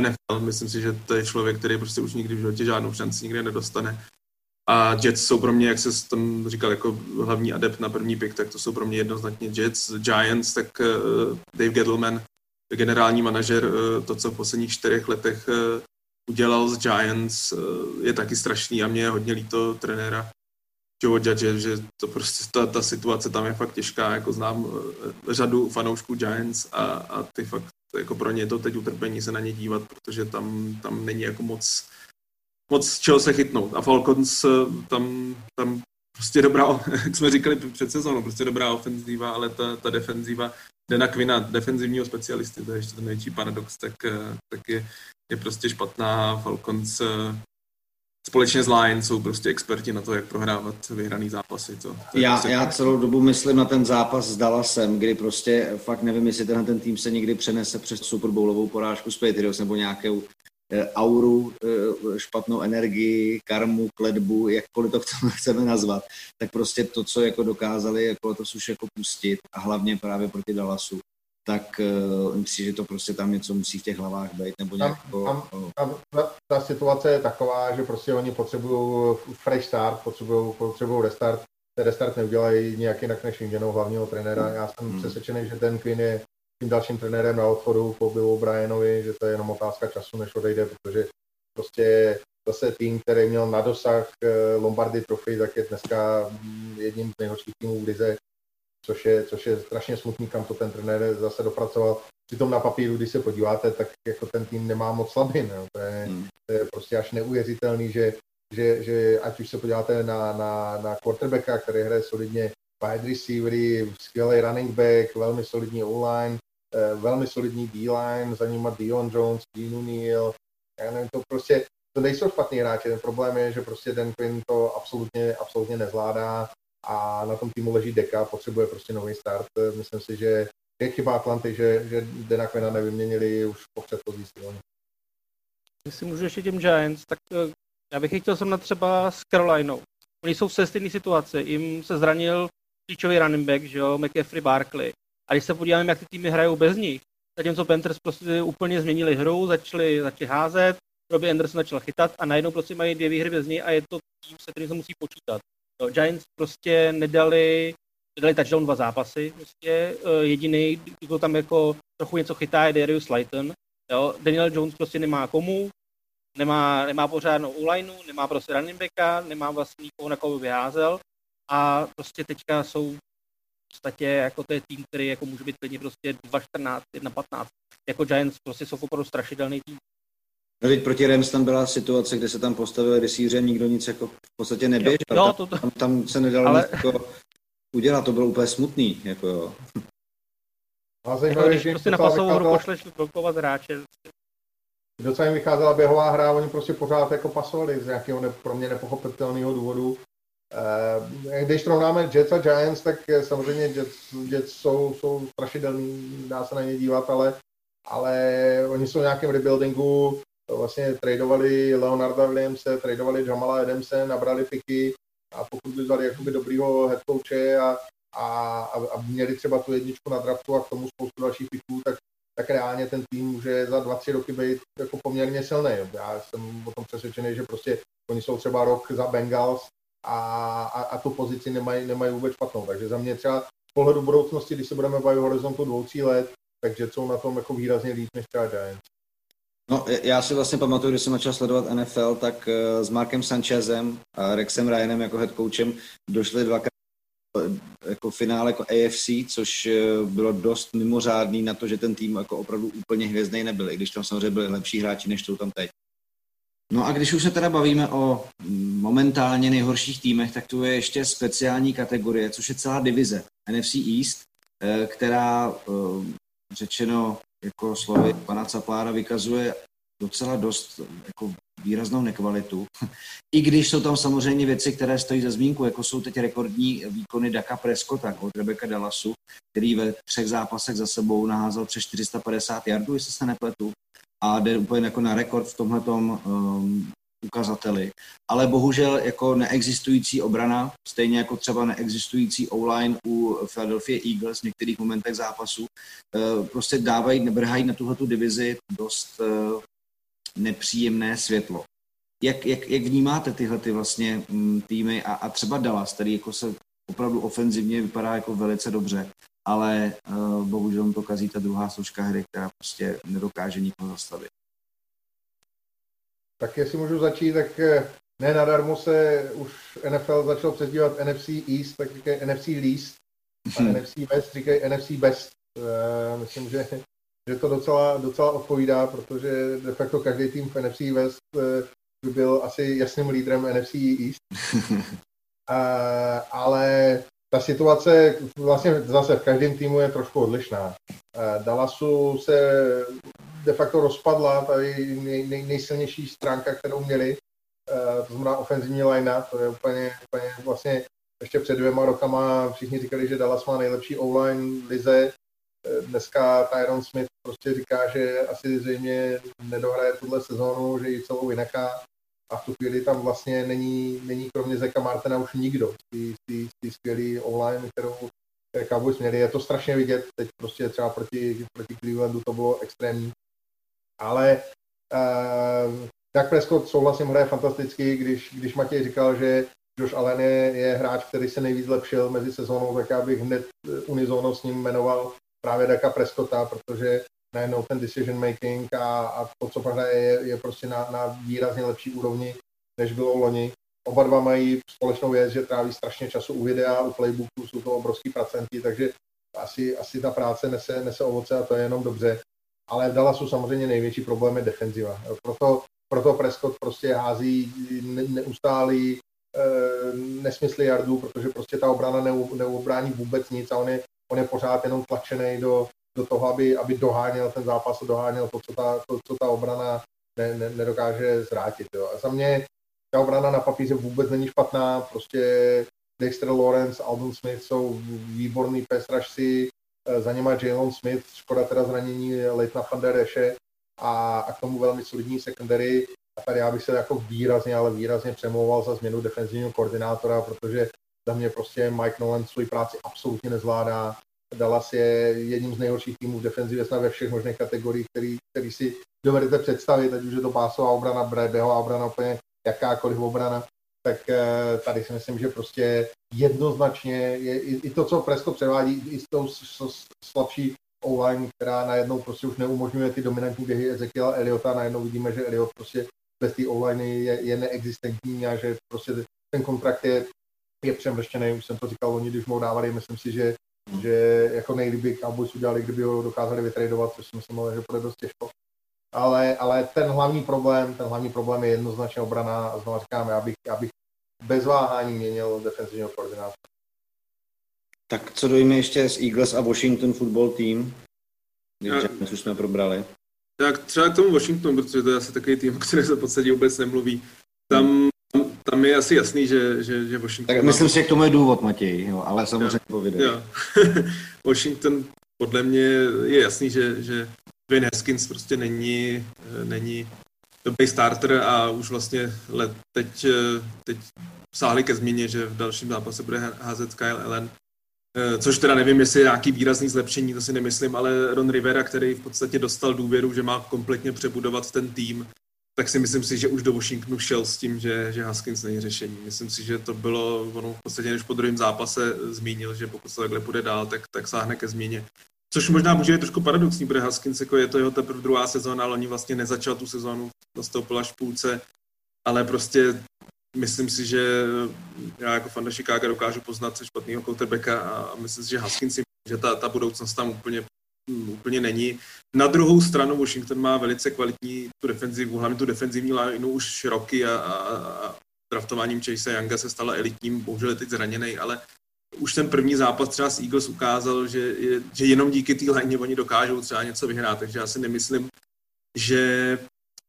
NFL. Myslím si, že to je člověk, který prostě už nikdy v životě žádnou šanci nikdy nedostane. A Jets jsou pro mě, jak se tam říkal, jako hlavní adept na první pick, tak to jsou pro mě jednoznačně Jets. Giants, tak uh, Dave Gettleman, generální manažer, uh, to, co v posledních čtyřech letech uh, udělal z Giants, je taky strašný a mě je hodně líto trenéra Joe Judge, že to prostě ta, ta situace tam je fakt těžká, jako znám řadu fanoušků Giants a, a ty fakt, jako pro ně je to teď utrpení se na ně dívat, protože tam, tam není jako moc moc čeho se chytnout. A Falcons eh, tam, tam prostě dobrá, jak jsme říkali před sezónou, prostě dobrá ofenzíva, ale ta, ta defenzíva Dena Quina, defenzivního specialisty, to je ještě ten největší paradox, tak, eh, tak je, je prostě špatná. Falcons eh, společně s Lions jsou prostě experti na to, jak prohrávat vyhraný zápasy. To, to já, prostě... já celou dobu myslím na ten zápas s Dallasem, kdy prostě fakt nevím, jestli tenhle ten tým se někdy přenese přes Super Bowlovou porážku s Patriots nebo nějakou auru, eh, špatnou energii, karmu, kledbu, jakkoliv to chceme nazvat, tak prostě to, co jako dokázali jako to už jako pustit a hlavně právě proti Dallasu, tak uh, myslím, že to prostě tam něco musí v těch hlavách být, nebo nějak tam, jako, tam, tam, ta, ta, situace je taková, že prostě oni potřebují fresh start, potřebují, potřebují restart, ten restart neudělají nějak jinak než výměnou hlavního trenéra. Já jsem hmm. přesvědčený, že ten Quinn je tím dalším trenérem na odchodu po Billu Brianovi, že to je jenom otázka času, než odejde, protože prostě zase tým, který měl na dosah eh, Lombardy trofy, tak je dneska mm, jedním z nejhorších týmů v lize, což je, což je strašně smutný, kam to ten trenér zase dopracoval. Přitom na papíru, když se podíváte, tak jako ten tým nemá moc slabin. No. To, je, hmm. to je prostě až neuvěřitelný, že, že, že ať už se podíváte na, na, na quarterbacka, který hraje solidně wide receivery, skvělý running back, velmi solidní online, velmi solidní D-line, za nima Dion Jones, Dean O'Neill, já nevím, to prostě, to nejsou špatný hráči, ten problém je, že prostě Dan Quinn to absolutně, absolutně nezvládá a na tom týmu leží deka, potřebuje prostě nový start. Myslím si, že je chyba Atlanty, že, že Dana Quinna nevyměnili už po předchozí sezóně. Jestli můžu ještě těm Giants, tak eh, já bych chtěl jsem na třeba s Carolinou. Oni jsou v stejné situaci, jim se zranil klíčový running back, že jo, McCaffrey Barkley. A když se podíváme, jak ty týmy hrajou bez nich, zatímco Panthers prostě úplně změnili hru, začali, začali házet, Robbie Anderson začal chytat a najednou prostě mají dvě výhry bez něj a je to tým, se kterým se musí počítat. No, Giants prostě nedali, nedali touchdown dva zápasy, prostě uh, jediný, kdo tam jako trochu něco chytá, je Darius Slayton. Jo? Daniel Jones prostě nemá komu, nemá, nemá pořádnou u nemá prostě running backa, nemá vlastně nikoho, na koho vyházel a prostě teďka jsou podstatě jako to je tým, který jako může být klidně prostě 2-14, 1-15. Jako Giants prostě jsou opravdu strašidelný tým. No teď proti Rams tam byla situace, kde se tam postavil receiver, nikdo nic jako v podstatě neběžel. Jo, jo, to, to... Tam, tam, se nedalo ale... nic jako udělat, to bylo úplně smutný. Jako jo. A zajímavé, jako, když prostě na pasovou hru pošleš blokovat hráče. Docela jim vycházela běhová hra, oni prostě pořád jako pasovali z nějakého ne, pro mě nepochopitelného důvodu. Eh, když srovnáme Jets a Giants, tak samozřejmě Jets, Jets jsou, jsou strašidelný, dá se na ně dívat, ale, ale oni jsou v nějakém rebuildingu, vlastně tradovali Leonarda Williamse, tradovali Jamala Adamse, nabrali piky a pokud by vzali jakoby dobrýho head coache a, a, a, měli třeba tu jedničku na draftu a k tomu spoustu dalších piků, tak, tak reálně ten tým může za dva, tři roky být jako poměrně silný. Já jsem o tom přesvědčený, že prostě oni jsou třeba rok za Bengals a, a, a tu pozici nemají, nemají vůbec špatnou. Takže za mě třeba z pohledu budoucnosti, když se budeme bavit horizontu dvou, tří let, takže jsou na tom jako výrazně líp než třeba Giants. No, já si vlastně pamatuju, když jsem začal sledovat NFL, tak eh, s Markem Sanchezem a Rexem Ryanem jako head coachem došli dvakrát eh, jako finále jako AFC, což eh, bylo dost mimořádný na to, že ten tým jako opravdu úplně hvězdný nebyl, i když tam samozřejmě byli lepší hráči, než jsou tam teď. No a když už se teda bavíme o momentálně nejhorších týmech, tak tu je ještě speciální kategorie, což je celá divize NFC East, která řečeno jako slovy pana Caplára vykazuje docela dost jako výraznou nekvalitu. I když jsou tam samozřejmě věci, které stojí za zmínku, jako jsou teď rekordní výkony Daka Prescotta od Rebecca Dallasu, který ve třech zápasech za sebou naházel přes 450 yardů, jestli se nepletu, a jde úplně jako na rekord v tomhletom um, ukazateli. Ale bohužel jako neexistující obrana, stejně jako třeba neexistující online u Philadelphia Eagles v některých momentech zápasu, eh, prostě dávají, nebrhají na tuhletu divizi dost eh, nepříjemné světlo. Jak, jak, jak vnímáte tyhle ty vlastně mm, týmy a, a třeba Dallas, který jako se opravdu ofenzivně vypadá jako velice dobře, ale uh, bohužel to kazí ta druhá složka hry, která prostě nedokáže nikoho zastavit. Tak jestli můžu začít, tak eh, ne nadarmo se už NFL začal přezdívat NFC East, tak říkají NFC Least, a hmm. NFC West říkají NFC Best. Uh, myslím, že, že to docela, docela odpovídá, protože de facto každý tým v NFC West uh, by byl asi jasným lídrem NFC East. uh, ale ta situace vlastně zase v každém týmu je trošku odlišná. Uh, Dallasu se de facto rozpadla ta nej, nej, nejsilnější stránka, kterou měli, uh, to znamená ofenzivní line to je úplně, úplně vlastně ještě před dvěma rokama všichni říkali, že Dallas má nejlepší online lize, eh, dneska Tyron Smith prostě říká, že asi zřejmě nedohraje tuhle sezónu, že ji celou vynechá a v tu chvíli tam vlastně není, není kromě Zeka Martina už nikdo. Z té skvělé online, kterou Cowboys měli. Je to strašně vidět, teď prostě třeba proti, proti Clevelandu to bylo extrémní. Ale uh, jak Prescott souhlasím, hraje fantasticky, když, když Matěj říkal, že Josh Allen je, je hráč, který se nejvíc zlepšil mezi sezónou, tak já bych hned eh, unizóno s ním jmenoval právě Daka Prescotta, protože najednou ten decision making a, a to, co hraje, je, je prostě na, na výrazně lepší úrovni, než bylo loni. Oba dva mají společnou věc, že tráví strašně času u videa, u playbooku, jsou to obrovský procenti, takže asi, asi ta práce nese, nese ovoce a to je jenom dobře ale v Dallasu samozřejmě největší problém je defenziva. Proto, proto Prescott prostě hází neustálý e, nesmysly jardů, protože prostě ta obrana neu, neubrání vůbec nic a on je, on je pořád jenom tlačený do, do toho, aby, aby doháněl ten zápas a doháněl to, co ta, to, co ta obrana ne, ne, nedokáže zvrátit. Jo. A za mě ta obrana na papíře vůbec není špatná, prostě Dexter Lawrence, Aldon Smith jsou výborný pass rushci, Eh, za něma Jalen Smith, škoda teda zranění Leitna van der a, a k tomu velmi solidní secondary. A tady já bych se jako výrazně, ale výrazně přemlouval za změnu defenzivního koordinátora, protože za mě prostě Mike Nolan svoji práci absolutně nezvládá. Dallas je jedním z nejhorších týmů v defenzivě snad ve všech možných kategoriích, který, který si dovedete představit, ať už je to pásová obrana, běhová obrana, úplně jakákoliv obrana tak eh, tady si myslím, že prostě jednoznačně je i to, co Presto převádí, i s tou slabší online, která najednou prostě už neumožňuje ty dominantní běhy Ezekiela Eliota, najednou vidíme, že Eliot prostě bez té online je, je neexistentní a že prostě ten kontrakt je, je přemrštěný, už jsem to říkal, oni když mu dávali, myslím si, že, že jako nejlíp by Cowboys udělali, kdyby ho dokázali vytradovat, což si myslím, že bude dost těžko. Ale, ale ten hlavní problém, ten hlavní problém je jednoznačně obrana a znovu říkám, já bych, já bych bez váhání měnil defenzivního koordinátora. Tak co dojme ještě z Eagles a Washington football team? Když už jsme probrali. Tak třeba k tomu Washingtonu, protože to je asi takový tým, o který se v podstatě vůbec nemluví. Tam, tam je asi jasný, že, že, že Washington... Tak myslím si, že k tomu je důvod, Matěj, jo, ale samozřejmě povědej. Washington podle mě je jasný, že, že Dwayne Haskins prostě není, není dobrý starter a už vlastně let, teď, teď sáhli ke změně, že v dalším zápase bude házet Kyle Allen. Eh, což teda nevím, jestli je nějaký výrazný zlepšení, to si nemyslím, ale Ron Rivera, který v podstatě dostal důvěru, že má kompletně přebudovat ten tým, tak si myslím si, že už do Washingtonu šel s tím, že, že Haskins není řešení. Myslím si, že to bylo, ono v podstatě než po druhém zápase zmínil, že pokud se takhle půjde dál, tak, tak sáhne ke změně. Což možná může být trošku paradoxní, protože Haskins jako je to jeho teprve druhá sezóna, ale oni vlastně nezačal tu sezónu, nastoupil až v půlce, ale prostě myslím si, že já jako fan Chicago dokážu poznat špatného quarterbacka a myslím si, že Haskins že ta, ta budoucnost tam úplně, úplně není. Na druhou stranu Washington má velice kvalitní tu defenzivu, hlavně tu defenzivní lineu už roky a, a, a draftováním Chase Younga se stala elitním, bohužel je teď zraněný, ale už ten první zápas třeba s Eagles ukázal, že, že jenom díky té line oni dokážou třeba něco vyhrát, takže já si nemyslím, že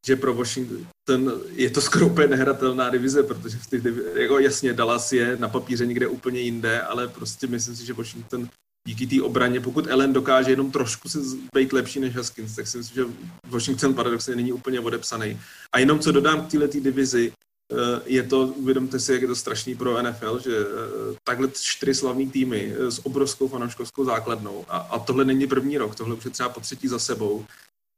že pro Washington je to skoro úplně nehratelná divize, protože v těch jako jasně Dallas je na papíře někde úplně jinde, ale prostě myslím si, že Washington díky té obraně, pokud Ellen dokáže jenom trošku se být lepší než Haskins, tak si myslím, že Washington paradoxně není úplně odepsaný. A jenom co dodám k této divizi, eh, je to, uvědomte si, jak je to strašný pro NFL, že eh, takhle čtyři slavní týmy eh, s obrovskou fanouškovskou základnou a, a tohle není první rok, tohle už je třeba po třetí za sebou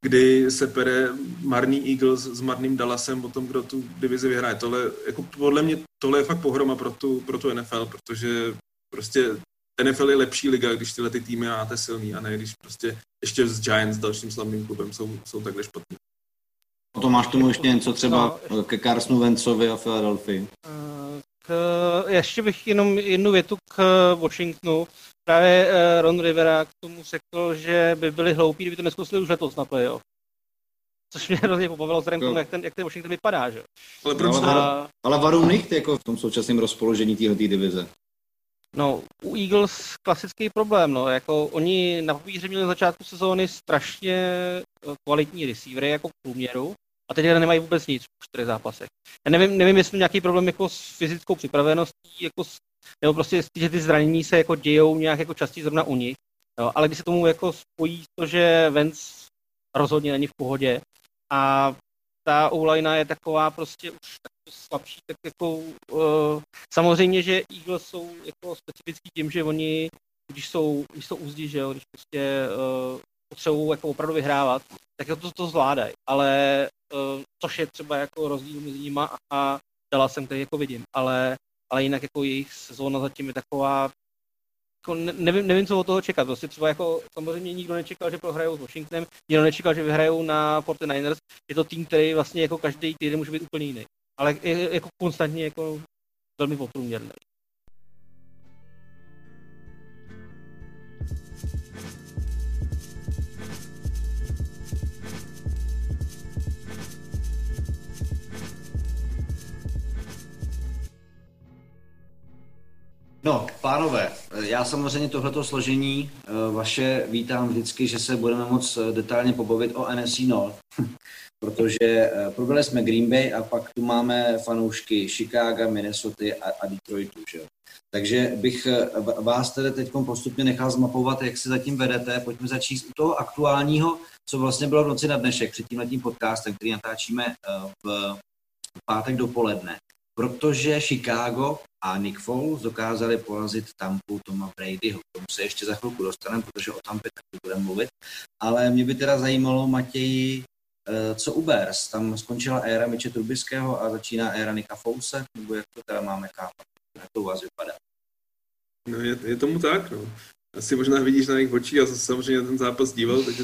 kdy se pere marný Eagles s marným Dallasem o tom, kdo tu divizi vyhraje. Tohle, jako podle mě tohle je fakt pohroma pro tu, pro tu NFL, protože prostě NFL je lepší liga, když tyhle ty týmy máte silný a ne když prostě ještě s Giants, dalším slavným klubem, jsou, jsou takhle špatní. O to máš tomu ještě něco třeba no, ke Carsonu Vencovi a Philadelphia? Eh, k, ještě bych jenom jednu větu k Washingtonu právě uh, Ron Rivera k tomu řekl, že by byli hloupí, kdyby to neskusili už letos na playoff. Což mě hrozně pobavilo vzhledem k tomu, jak ten, jak ten Washington vypadá, že? Ale proč no, ale, ale varu nechty jako v tom současném rozpoložení téhle divize. No, u Eagles klasický problém, no, jako oni na papíře měli na začátku sezóny strašně eh, kvalitní receivery jako v průměru a teď nemají vůbec nic v čtyřech zápasech. Já nevím, nevím, jestli nějaký problém jako s fyzickou připraveností, jako s nebo prostě že ty zranění se jako dějou nějak jako častěji zrovna u nich. Jo, ale když se tomu jako spojí to, že Vance rozhodně není v pohodě a ta online je taková prostě už slabší, tak jako uh, samozřejmě, že Eagles jsou jako specifický tím, že oni, když jsou, když jsou úzdí, že jo, když prostě uh, potřebují jako opravdu vyhrávat, tak to, to, to zvládají. Ale uh, což je třeba jako rozdíl mezi nimi a Dallasem, který jako vidím. Ale ale jinak jako jejich sezóna zatím je taková, jako nevím, nevím, co od toho čekat. Prostě třeba jako samozřejmě nikdo nečekal, že prohrajou s Washingtonem, nikdo nečekal, že vyhrajou na 49ers. Je to tým, který vlastně jako každý týden může být úplně jiný. Ale jako konstantně jako velmi poprůměrný. No, pánové, já samozřejmě tohleto složení eh, vaše vítám vždycky, že se budeme moc eh, detailně pobavit o NSC North, protože eh, probrali jsme Green Bay a pak tu máme fanoušky Chicago, Minnesota a, a Detroitu, že? Takže bych vás tedy teď postupně nechal zmapovat, jak se zatím vedete. Pojďme začít u toho aktuálního, co vlastně bylo v noci na dnešek před tímhletím podcastem, který natáčíme v pátek dopoledne protože Chicago a Nick Foles dokázali porazit Tampu Toma Bradyho. K tomu se ještě za chvilku dostaneme, protože o Tampě taky budeme mluvit. Ale mě by teda zajímalo, Matěji, eh, co u Bears? Tam skončila éra Miče Trubiského a začíná éra Nika Fouse? Nebo jak to teda máme chápat? Jak to u vás vypadá? No je, je tomu tak, no. Asi možná vidíš na jejich očích, já jsem samozřejmě ten zápas díval, takže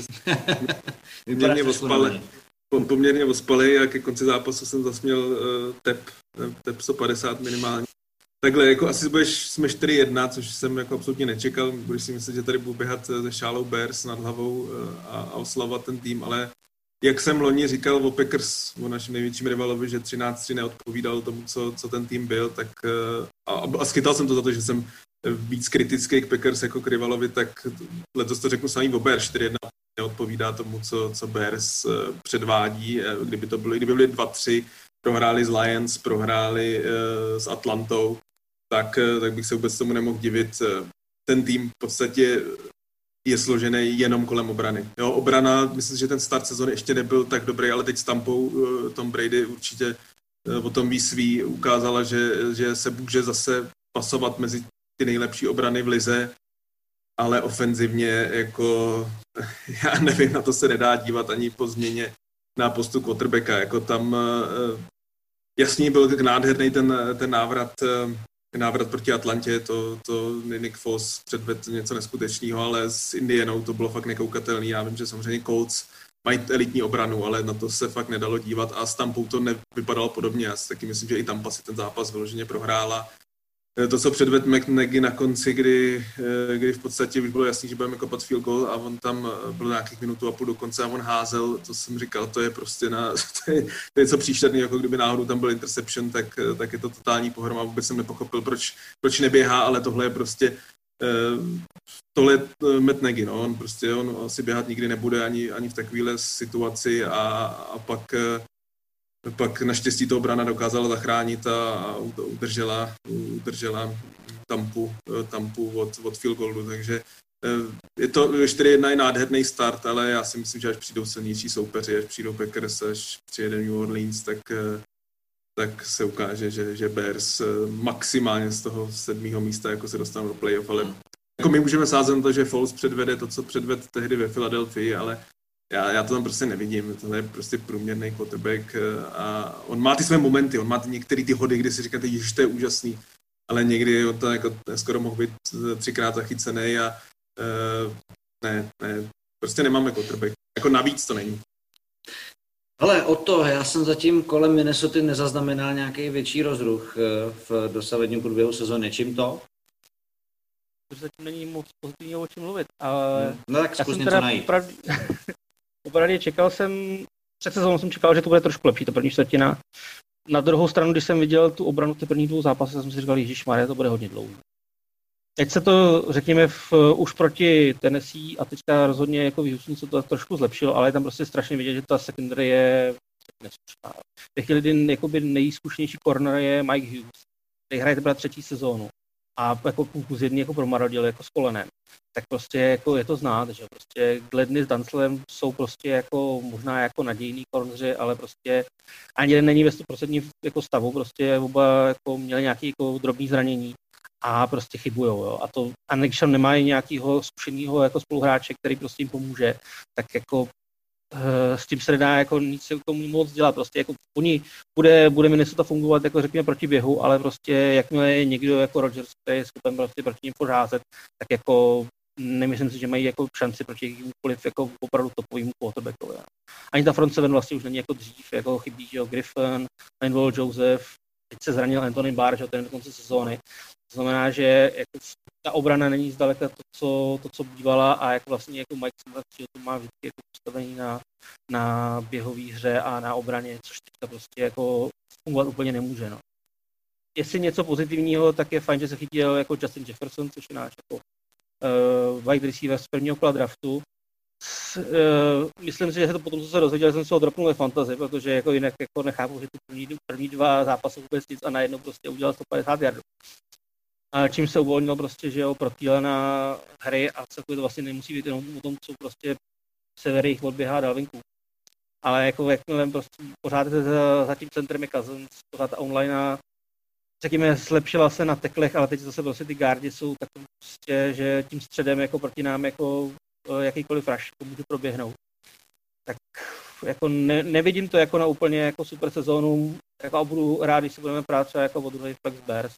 mě ospali, poměrně ospali a ke konci zápasu jsem zasměl uh, tep, tep 150 minimálně Takhle, jako asi budeš, jsme 4-1, což jsem jako absolutně nečekal. Budeš si myslet, že tady budu běhat ze šálou Bears nad hlavou a, a oslavovat ten tým, ale jak jsem loni říkal o Packers, o našem největším rivalovi, že 13-3 neodpovídal tomu, co, co ten tým byl, tak a, a schytal jsem to za to, že jsem víc kritický k Packers jako k rivalovi, tak letos to řeknu samý o Bears, 4-1 neodpovídá tomu, co, co Bears předvádí. Kdyby to byly, kdyby byly 2-3, prohráli s Lions, prohráli s Atlantou, tak, tak bych se vůbec tomu nemohl divit. Ten tým v podstatě je složený jenom kolem obrany. Jo, obrana, myslím, že ten start sezóny ještě nebyl tak dobrý, ale teď s Tampou Tom Brady určitě o tom ví svý, ukázala, že, že se může zase pasovat mezi ty nejlepší obrany v lize, ale ofenzivně jako, já nevím, na to se nedá dívat ani po změně na postu quarterbacka, jako tam jasný byl nádherný ten, ten návrat návrat proti Atlantě, to, to Nick Foss předvedl něco neskutečného, ale s Indienou to bylo fakt nekoukatelný. Já vím, že samozřejmě Colts mají elitní obranu, ale na to se fakt nedalo dívat a s Tampou to nevypadalo podobně. Já si taky myslím, že i Tampa si ten zápas vyloženě prohrála Eh, to, co předvedl McNaghy na konci, kdy, eh, kdy v podstatě už bylo jasný, že budeme kopat field goal a on tam eh, byl nějakých minutů a půl do konce a on házel, to jsem říkal, to je prostě na, to je, to je něco příšerný, jako kdyby náhodou tam byl interception, tak, tak je to totální pohroma, vůbec jsem nepochopil, proč, proč neběhá, ale tohle je prostě tohle je Matt Nagy, no, on prostě on asi běhat nikdy nebude ani, ani v takovéhle situaci a, a pak pak naštěstí to obrana dokázala zachránit a, a udržela, udržela tampu, tampu od, od field goalu, takže eh, je to 4-1 je nádherný start, ale já si myslím, že až přijdou silnější soupeři, až přijdou Packers, až přijede New Orleans, tak, eh, tak se ukáže, že, že Bears eh, maximálně z toho sedmého místa jako se dostanou do playoff, ale jako my můžeme sázet na to, že Foles předvede to, co předved tehdy ve Filadelfii, ale já, já to tam prostě nevidím, to je prostě průměrný quarterback eh, a on má ty své momenty, on má ty některé ty hody, kdy si říkáte, že to je úžasný, ale někdy on to jako skoro mohl být třikrát zachycený a uh, ne, ne, prostě nemáme quarterback. Jako navíc to není. Ale o to, já jsem zatím kolem Minnesota nezaznamenal nějaký větší rozruch eh, v dosavadním průběhu sezóny. Čím to? Zatím není moc pozitivního o čem mluvit. Ale hmm. no tak zkus něco najít. Opravdu, Popravdě čekal jsem, před sezónou jsem čekal, že to bude trošku lepší, ta první čtvrtina. Na druhou stranu, když jsem viděl tu obranu ty první dvou zápasy, jsem si říkal, Ježíš Maria, to bude hodně dlouhý. Teď se to, řekněme, v, už proti Tennessee a teďka rozhodně jako v Houstonu se to trošku zlepšilo, ale je tam prostě strašně vidět, že ta secondary je neslušná. V chvíli, kdy jakoby nejzkušenější corner je Mike Hughes, který hraje teprve třetí sezónu a jako půlku z jedný jako promarodil jako s kolenem tak prostě jako je to znát, že prostě Gledny s Danclem jsou prostě jako možná jako nadějný kornři, ale prostě ani jeden není ve 100% jako stavu, prostě oba jako měli nějaký jako drobný zranění a prostě chybujou, jo. A to, a když tam nemají nějakého zkušeného jako spoluhráče, který prostě jim pomůže, tak jako s tím se nedá jako nic se tomu moc dělat. Prostě jako oni bude, bude Minnesota fungovat jako řekněme proti běhu, ale prostě jakmile je někdo jako Rodgers, který je schopen prostě proti ním pořázet, tak jako nemyslím si, že mají jako šanci proti jakýmkoliv jako opravdu topovým quarterbackovi. Ani ta front seven vlastně už není jako dřív, jako chybí, že jo, Griffin, Linval Joseph, teď se zranil Anthony Barr, že ten do konce sezóny. Znamená, že jako ta obrana není zdaleka to, co, to, co bývala a jako vlastně jako Mike Smith to má vždycky jako postavení na, na běhové hře a na obraně, což teďka prostě jako fungovat úplně nemůže. No. Jestli něco pozitivního, tak je fajn, že se chytil jako Justin Jefferson, což je náš jako uh, wide receiver z prvního kola draftu. S, uh, myslím si, že se to potom, co se dozvěděl, jsem se ho dropnul ve fantasy, protože jako jinak jako nechápu, že ty první, první dva zápasy vůbec nic a najednou prostě udělal 150 yardů. A čím se uvolnil prostě, že jo, pro na hry a celkově to vlastně nemusí být jenom o tom, co prostě sever jich odběhá Dalvinku. Ale jako jakmile prostě pořád za, za tím centrem je Cousins, pořád online řekněme, zlepšila se na teklech, ale teď zase prostě ty gardi jsou tak prostě, že tím středem jako proti nám jako eh, jakýkoliv rush jako může proběhnout. Tak jako ne, nevidím to jako na úplně jako super sezónu, jako budu rád, když se budeme práce jako o druhý Flex Bears,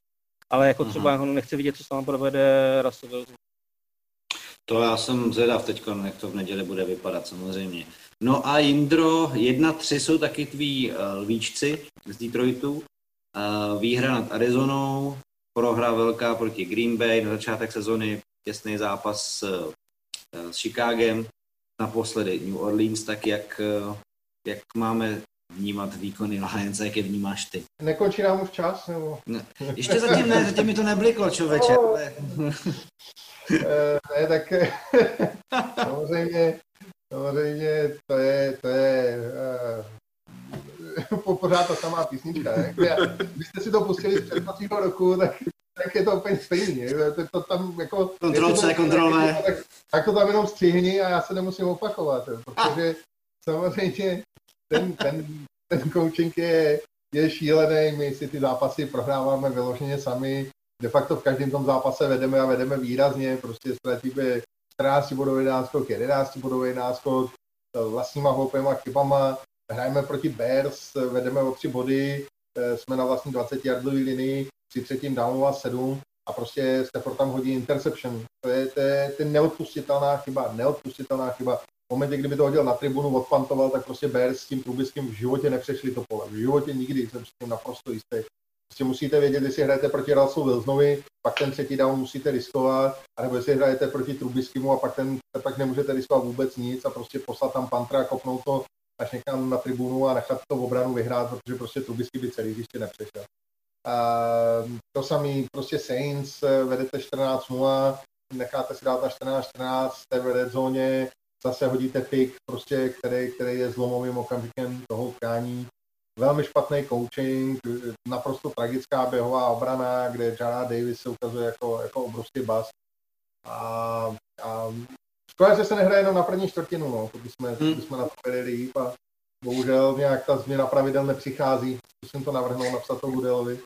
ale jako třeba jako nechci vidět, co se tam provede Wilson. To já jsem zvědav teď, jak to v neděli bude vypadat samozřejmě. No a Jindro, jedna, tři jsou taky tví uh, lvíčci z Detroitu výhra nad Arizonou, prohra velká proti Green Bay na začátek sezony, těsný zápas s, s Chicagem, naposledy New Orleans, tak jak, jak máme vnímat výkony Lions, jak je vnímáš ty? Nekončí nám už čas? Nebo? Ne, ještě zatím ne, zatím mi to nebliklo, člověče. No. Ale... ne, tak samozřejmě, samozřejmě to je, to je uh, pořád ta samá písnička. Ne? Když jste si to pustili z předchozího roku, tak, tak je to úplně stejný. To, to tam jako, Kontrol C, kontrol V. Tak, tak to tam jenom střihni a já se nemusím opakovat, protože samozřejmě ten, ten, ten coaching je, je šílený, my si ty zápasy prohráváme vyloženě sami, de facto v každém tom zápase vedeme a vedeme výrazně, prostě ztratíme 14 bodový náskok, 11 bodový náskok, vlastníma hloupýma chybama, hrajeme proti Bears, vedeme o tři body, eh, jsme na vlastní 20 yardové linii, při třetím downu a 7 a prostě Stafford tam hodí interception. To je, to je, to je neodpustitelná chyba, neodpustitelná chyba v momentě, kdyby to hodil na tribunu, odpantoval, tak prostě Bears s tím Trubiským v životě nepřešli to pole. V životě nikdy, jsem s tím naprosto jistý. Prostě musíte vědět, jestli hrajete proti Russell Wilsonovi, pak ten třetí down musíte riskovat, anebo jestli hrajete proti Trubiskému a pak, ten, pak nemůžete riskovat vůbec nic a prostě poslat tam pantra a kopnout to až někam na tribunu a nechat to v obranu vyhrát, protože prostě Trubisky by celý ještě nepřešel. A to samý prostě Saints, vedete 14-0, necháte si dát na 14-14, jste v red zóně, zase hodíte pik, prostě, který, který je zlomovým okamžikem toho utkání. Velmi špatný coaching, naprosto tragická běhová obrana, kde Jara Davis se ukazuje jako, jako obrovský bas. A, a škoda, že se nehraje jenom na první čtvrtinu, no, to bychom, hmm. bychom na to byli líp a bohužel nějak ta změna pravidel nepřichází. Zkusím to navrhnout, napsat to Budelovi.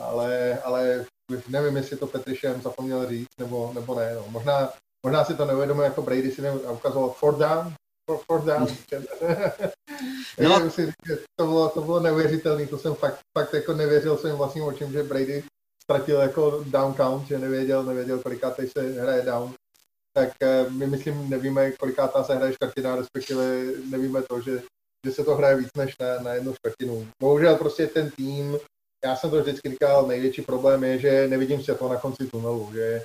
Ale, ale nevím, jestli to Petrišem zapomněl říct, nebo, nebo ne. No. Možná, Možná si to neuvědomuje, jako Brady si ukazoval fourth down, fourth down. no. si, to, bylo, to bylo neuvěřitelné, to jsem fakt, fakt jako nevěřil svým vlastním očím, že Brady ztratil jako down count, že nevěděl, nevěděl, kolikátej se hraje down. Tak eh, my myslím, nevíme, kolikátá se hraje čtvrtina, respektive nevíme to, že, že se to hraje víc než na, na jednu čtvrtinu. Bohužel prostě ten tým, já jsem to vždycky říkal, největší problém je, že nevidím světlo na konci tunelu, že,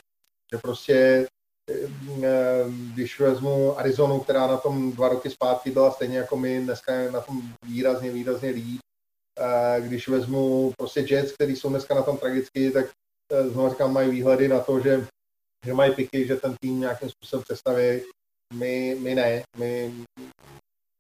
že prostě když vezmu Arizonu, která na tom dva roky zpátky byla stejně jako my, dneska je na tom výrazně, výrazně líp. Eh, když vezmu prostě Jets, který jsou dneska na tom tragicky, tak eh, znovu říkám, mají výhledy na to, že, že mají piky, že ten tým nějakým způsobem představí. My, my ne. My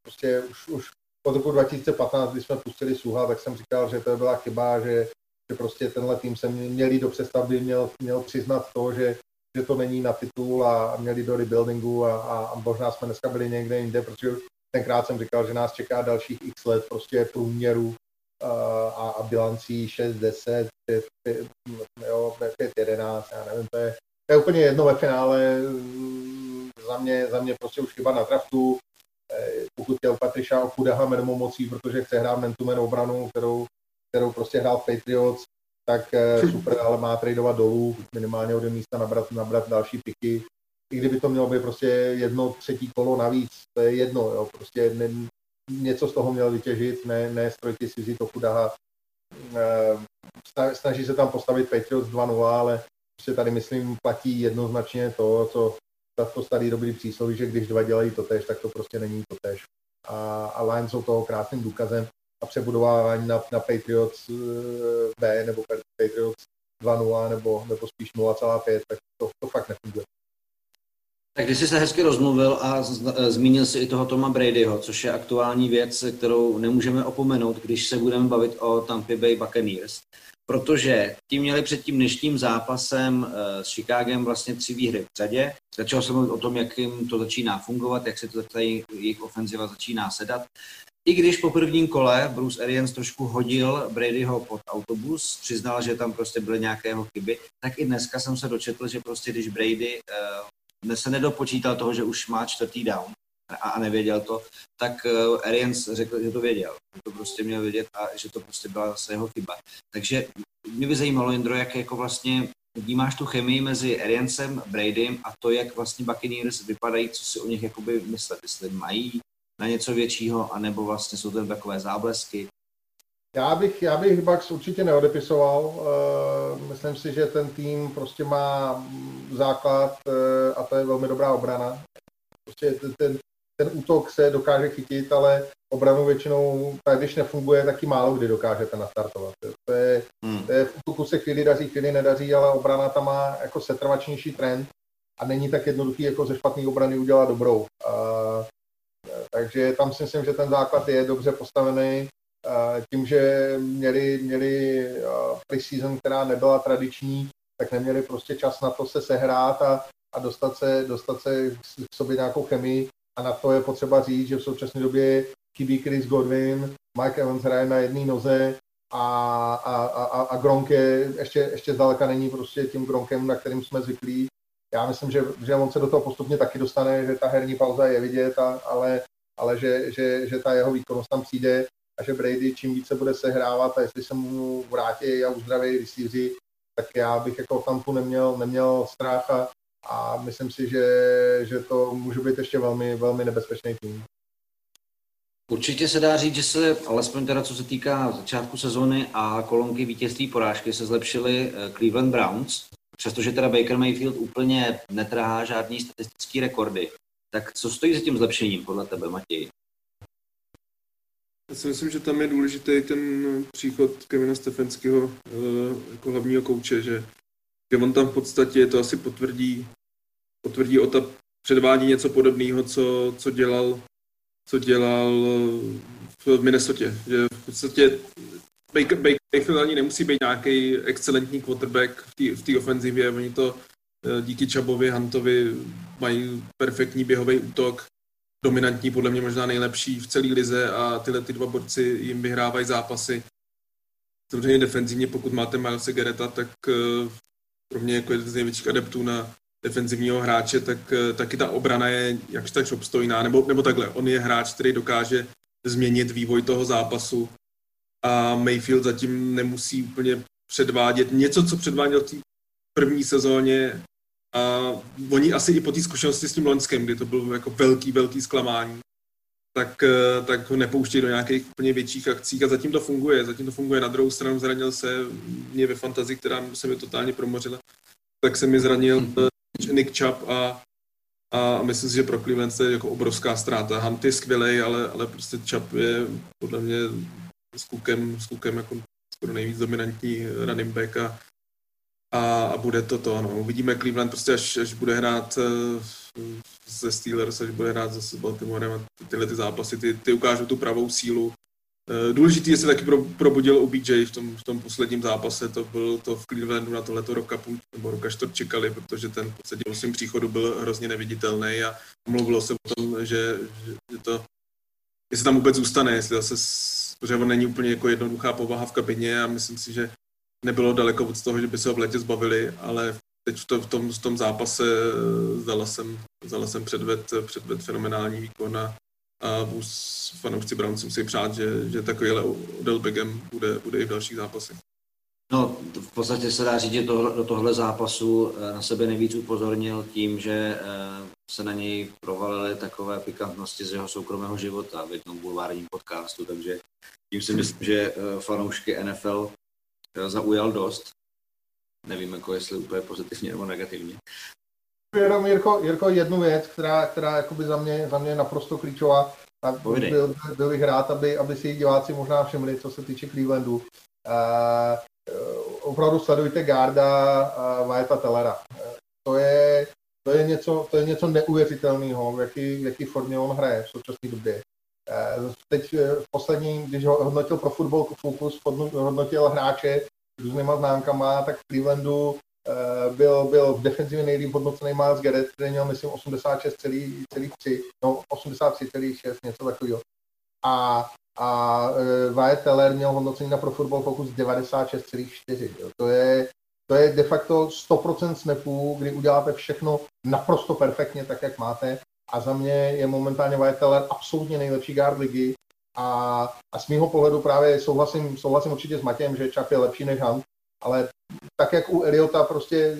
prostě už, už od roku 2015, když jsme pustili Suha, tak jsem říkal, že to byla chyba, že, že prostě tenhle tým se měl do přestavby, měl, měl přiznat to, že že to není na titul a měli do rebuildingu a, a, možná jsme dneska byli někde jinde, protože tenkrát jsem říkal, že nás čeká dalších x let prostě průměru a, a, bilancí 6, 10, 5, 5, jo, 5, 11, já nevím, to je, to je úplně jedno ve finále, za mě, za mě prostě už chyba na draftu, e, pokud u Patriša Okudaha minimum mocí, protože chce hrát to obranu, kterou, kterou prostě hrál Patriots, tak eh, super, ale má tradovat dolů, minimálně od místa nabrat, nabrat další piky. I kdyby to mělo být prostě jedno třetí kolo navíc, to je jedno, jo, prostě ne, něco z toho měl vytěžit, ne, ne strojky si vzít Okudaha. Eh, snaží se tam postavit Patriots 2-0, ale prostě tady myslím platí jednoznačně to, co to starý dobrý přísloví, že když dva dělají to tež, tak to prostě není to tež. A, a Lions jsou toho krásným důkazem a přebudování na, na Patriots eh, B nebo Patriots 2.0 nebo, nebo spíš 0,5, tak to, to fakt nefunguje. Tak když jsi se hezky rozmluvil a eh, zmínil si i toho Toma Bradyho, což je aktuální věc, kterou nemůžeme opomenout, když se budeme bavit o Tampa Bay Buccaneers, protože ti měli před tím dnešním zápasem eh, s Chicagem vlastně tři výhry v řadě. Začal jsem mluvit o tom, jak jim to začíná fungovat, jak se to tady jejich ofenziva začíná sedat. I když po prvním kole Bruce Arians trošku hodil Bradyho pod autobus, přiznal, že tam prostě byly nějakého chyby, tak i dneska jsem se dočetl, že prostě když Brady uh, se nedopočítal toho, že už má čtvrtý down a, a nevěděl to, tak uh, Arians řekl, že to věděl, že to prostě měl vědět a že to prostě byla zase jeho chyba. Takže mě by zajímalo, Jindro, jak jako vlastně vnímáš tu chemii mezi Ariansem, Bradym a to, jak vlastně Buccaneers vypadají, co si o nich jakoby myslet, jestli mají na něco většího, anebo vlastně jsou to takové záblesky? Já bych, já bych Bucks určitě neodepisoval. Uh, myslím si, že ten tým prostě má základ uh, a to je velmi dobrá obrana. Prostě ten, ten útok se dokáže chytit, ale obranu většinou, tak když nefunguje, taky málo kdy dokážete nastartovat. To je, hmm. to je v útoku se chvíli daří, chvíli nedaří, ale obrana tam má jako setrvačnější trend a není tak jednoduchý jako ze špatné obrany udělat dobrou. Uh, takže tam si myslím, že ten základ je dobře postavený. Tím, že měli, měli pre-season, která nebyla tradiční, tak neměli prostě čas na to se sehrát a, a dostat, se, dostat se k sobě nějakou chemii. A na to je potřeba říct, že v současné době chybí Chris Godwin, Mike Evans hraje na jedné noze a, a, a, a Gronk je, ještě, ještě zdaleka není prostě tím Gronkem, na kterým jsme zvyklí. Já myslím, že, že on se do toho postupně taky dostane, že ta herní pauza je vidět, a, ale, ale že, že, že ta jeho výkonnost tam přijde a že Brady čím více bude sehrávat a jestli se mu vrátí a uzdraví receivři, tak já bych jako Tampu neměl, neměl strach a, a myslím si, že, že to může být ještě velmi, velmi nebezpečný tým. Určitě se dá říct, že se, alespoň teda co se týká začátku sezóny a kolonky vítězství porážky, se zlepšili eh, Cleveland Browns, přestože teda Baker Mayfield úplně netrhá žádný statistický rekordy. Tak co stojí za tím zlepšením podle tebe, Matěj? Já si myslím, že tam je důležitý ten příchod Kevina Stefanského eh, jako hlavního kouče, že, že on tam v podstatě to asi potvrdí, potvrdí o ta předvádí něco podobného, co, co dělal co dělal v Minnesota. Že v podstatě Baker, Baker Mayfield ani nemusí být nějaký excelentní quarterback v té ofenzivě, oni to eh, díky Čabovi, Huntovi mají perfektní běhový útok, dominantní, podle mě možná nejlepší v celé lize a tyhle ty dva borci jim vyhrávají zápasy. Samozřejmě defenzivně, pokud máte Miles Gareta, tak eh, pro mě jako jeden z největších adeptů na defenzivního hráče, tak eh, taky ta obrana je jakž tak obstojná, nebo, nebo takhle, on je hráč, který dokáže změnit vývoj toho zápasu a Mayfield zatím nemusí úplně předvádět něco, co předváděl v té první sezóně a oni asi i po té zkušenosti s tím Loňském, kdy to bylo jako velký, velký zklamání, tak, eh, tak ho nepouštějí do nějakých úplně větších akcí a zatím to funguje. Zatím to funguje. Na druhou stranu zranil se mě ve fantazii, která se mi totálně promořila, tak se mi zranil hmm. Nick Chubb a, a myslím si, že pro Cleveland je jako obrovská ztráta. Hunt je skvělý, ale, ale prostě Chubb je podle mě s Cookem, s Cookem jako skoro nejvíc dominantní running back a, a, a bude to to, ano. Uvidíme Cleveland prostě, až, až bude hrát ze eh, Steelers, až bude hrát zase s Baltimorem a tyhle ty zápasy, ty, ty ukážou tu pravou sílu Eh, důležitý je se taky probudil OBJ v tom, v tom posledním zápase, to byl to v Clevelandu na tohleto roka půl, nebo roka čtvrt čekali, protože ten v podstatě po svým příchodu byl hrozně neviditelný a mluvilo se o tom, že, že to, jestli tam vůbec zůstane, jestli zase, protože on není úplně jako jednoduchá povaha v kabině a myslím si, že nebylo daleko od toho, že by se ho v letě zbavili, ale teď v, v, tom, v tom zápase zdala jsem, zdala jsem předved, předved fenomenální výkon a a fanoušci Browns musí přát, že, že takovýhle Odell Beckham bude, bude i v dalších zápasech. No, v podstatě se dá říct, že do tohle zápasu eh, na sebe nejvíc upozornil tím, že eh, se na něj provalily takové pikantnosti z jeho soukromého života v jednom bulvárním podcastu, takže tím si myslím, že eh, fanoušky NFL zaujal dost. Nevím, jako jestli úplně pozitivně nebo negativně. Jenom, Jirko, Jirko, jednu věc, která, která jakoby za mě, za mě naprosto klíčová. Tak byl, byl bych rád, aby, aby si diváci možná všimli, co se týče Clevelandu. Uh, opravdu sledujte Garda uh, Vajeta Tellera. Uh, to je, to je něco, to je něco neuvěřitelného, v jaký, v jaký formě on hraje v současné době. Uh, teď v poslední, když ho hodnotil pro Football Focus, hodnotil hráče různýma známkama, tak v Clevelandu Eh, byl, byl v defenzivě nejlíp hodnocený Miles Garrett, který měl, myslím, 86,3, no 83,6, něco takového. A, a Wyatt Teller měl hodnocení na Pro Football Focus 96,4. To je, to je de facto 100% snapů, kdy uděláte všechno naprosto perfektně, tak jak máte. A za mě je momentálně Wyatt Teller absolutně nejlepší guard ligy. A, a z mého pohledu právě souhlasím, souhlasím určitě s Matějem, že Chubb je lepší než Hunt, ale tak jak u Eliota prostě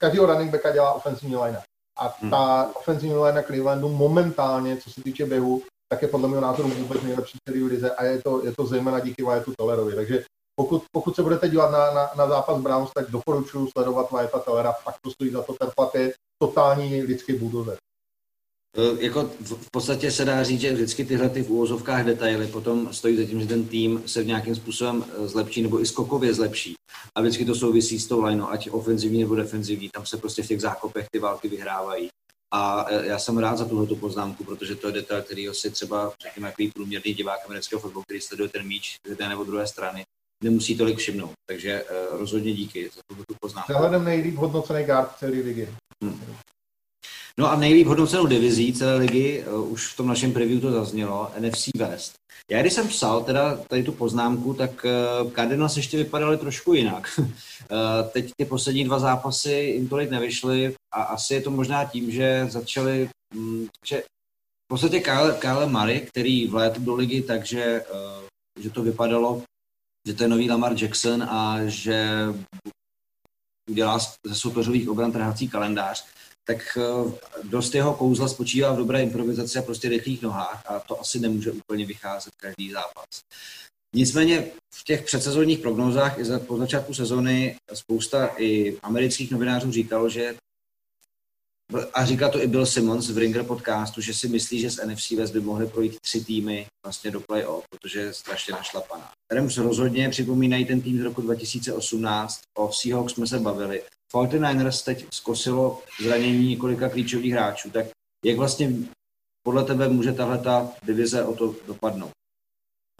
každého running backa dělá ofenzivní line. A hmm. ta hmm. ofenzivní line Clevelandu momentálně, co se týče běhu, tak je podle mého názoru vůbec nejlepší celý lize a je to, je to zejména díky Wyattу Tellerovi. Takže pokud, pokud se budete dívat na, na, na zápas Browns, tak doporučuji sledovat Wyatta Tellera, fakt to stojí za to, ten je totální lidský budozer. E, jako v podstatě se dá říct, že vždycky tyhle ty v úvozovkách detaily potom stojí za tím, že ten tým se v nějakým způsobem e, zlepší nebo i skokově zlepší. A vždycky to souvisí s tou lineou, ať ofenzivní nebo defenzivní, tam se prostě v těch zákopech ty války vyhrávají. A e, já jsem rád za tuhle poznámku, protože to je detail, který si třeba, řekněme, jaký průměrný divák amerického fotbalu, který sleduje ten míč z jedné nebo druhé strany, nemusí tolik všimnout. Takže uh, rozhodně díky za tuto poznámku. Přehledem nejlíp hodnocený guard celé ligy. Hmm. No a nejlíp hodnocenou divizí celé ligy, uh, už v tom našem preview to zaznělo, NFC West. Já když jsem psal teda tady tu poznámku, tak uh, Cardinals ještě vypadaly trošku jinak. uh, teď ty poslední dva zápasy jim tolik nevyšly a asi je to možná tím, že začali, um, že v podstatě Kyle, Kyle Murray, který vlétl do ligy, takže uh, že to vypadalo, že to je nový Lamar Jackson a že udělá ze soupeřových obran trhací kalendář, tak eh, dost jeho kouzla spočívá v dobré improvizaci a prostě rychlých nohách a to asi nemůže úplně vycházet každý zápas. Nicméně v těch předsezonních prognózách i za, po začátku sezony spousta i amerických novinářů říkalo, že a říká to i Bill Simmons v Ringer podcastu, že si myslí, že z NFC West by mohly projít tři týmy vlastně do play-off, protože je strašně našlapaná. Rams rozhodně připomínají ten tým z roku 2018, o Seahawks jsme se bavili. 49ers teď zkosilo zranění několika klíčových hráčů, tak jak vlastně podle tebe může tahle ta divize o to dopadnout?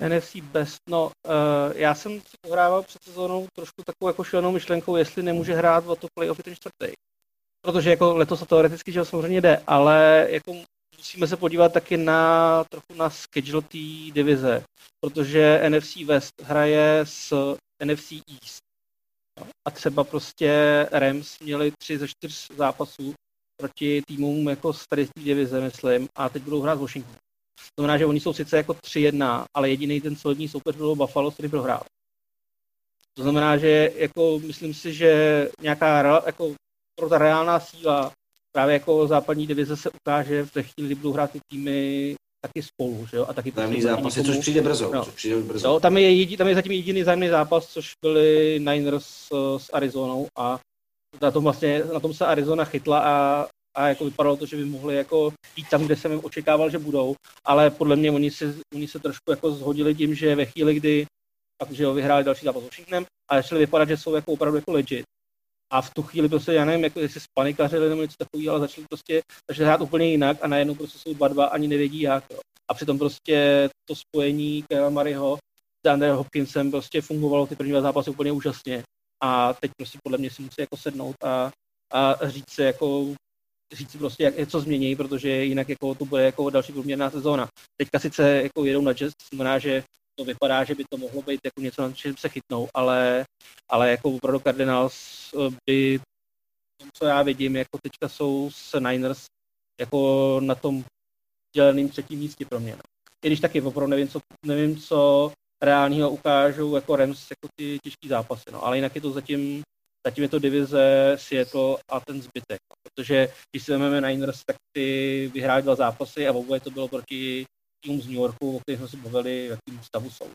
NFC Best, no uh, já jsem pohrával před sezónou trošku takovou jako šílenou myšlenkou, jestli nemůže hrát o to playoff ten čtvrtý protože jako letos to teoreticky že samozřejmě jde, ale jako musíme se podívat taky na trochu na schedule té divize, protože NFC West hraje s NFC East. A třeba prostě Rams měli tři ze čtyř zápasů proti týmům jako z tady divize, myslím, a teď budou hrát Washington. To znamená, že oni jsou sice jako 3-1, ale jediný ten solidní soupeř byl Buffalo, který prohrál. To znamená, že jako myslím si, že nějaká jako pro ta reálná síla právě jako západní divize se ukáže v té chvíli, kdy budou hrát ty týmy taky spolu, že jo? A taky zájemný zápas, což přijde brzo. No. Což přijde brzo. Jo, tam, je jedi, tam je zatím jediný zájemný zápas, což byli Niners uh, s Arizonou a na tom vlastně, na tom se Arizona chytla a, a jako vypadalo to, že by mohli jako jít tam, kde jsem jim očekával, že budou, ale podle mě oni se, oni se trošku jako zhodili tím, že ve chvíli, kdy pak, že jo, vyhráli další zápas s Washingtonem a začali vypadat, že jsou jako opravdu jako legit, a v tu chvíli prostě, já nevím, jako jestli spanikařili nebo něco takového, ale začali prostě začali hrát úplně jinak a najednou prostě jsou dva dva, ani nevědí jak. Jo. A přitom prostě to spojení Kevin Mariho s Andre Hopkinsem prostě fungovalo ty první dva zápasy úplně úžasně. A teď prostě podle mě si musí jako sednout a, a říct si jako říct prostě, jak, co změní, protože jinak jako to bude jako další průměrná sezóna. Teďka sice jako jedou na jazz, znamená, že to vypadá, že by to mohlo být jako něco, na čem se chytnou, ale, ale jako opravdu Cardinals eh, by, co já vidím, jako teďka jsou s Niners jako na tom děleným třetím místě pro mě. No. I když taky opravdu nevím, co, nevím, co reálního ukážou jako Rams jako ty těžké zápasy, no. ale jinak je to zatím, zatím je to divize Seattle a ten zbytek, protože když si vezmeme Niners, tak ty vyhráli dva zápasy a oboje to bylo proti týmům z New Yorku, o kterých jsme se bavili, v jakém stavu jsou.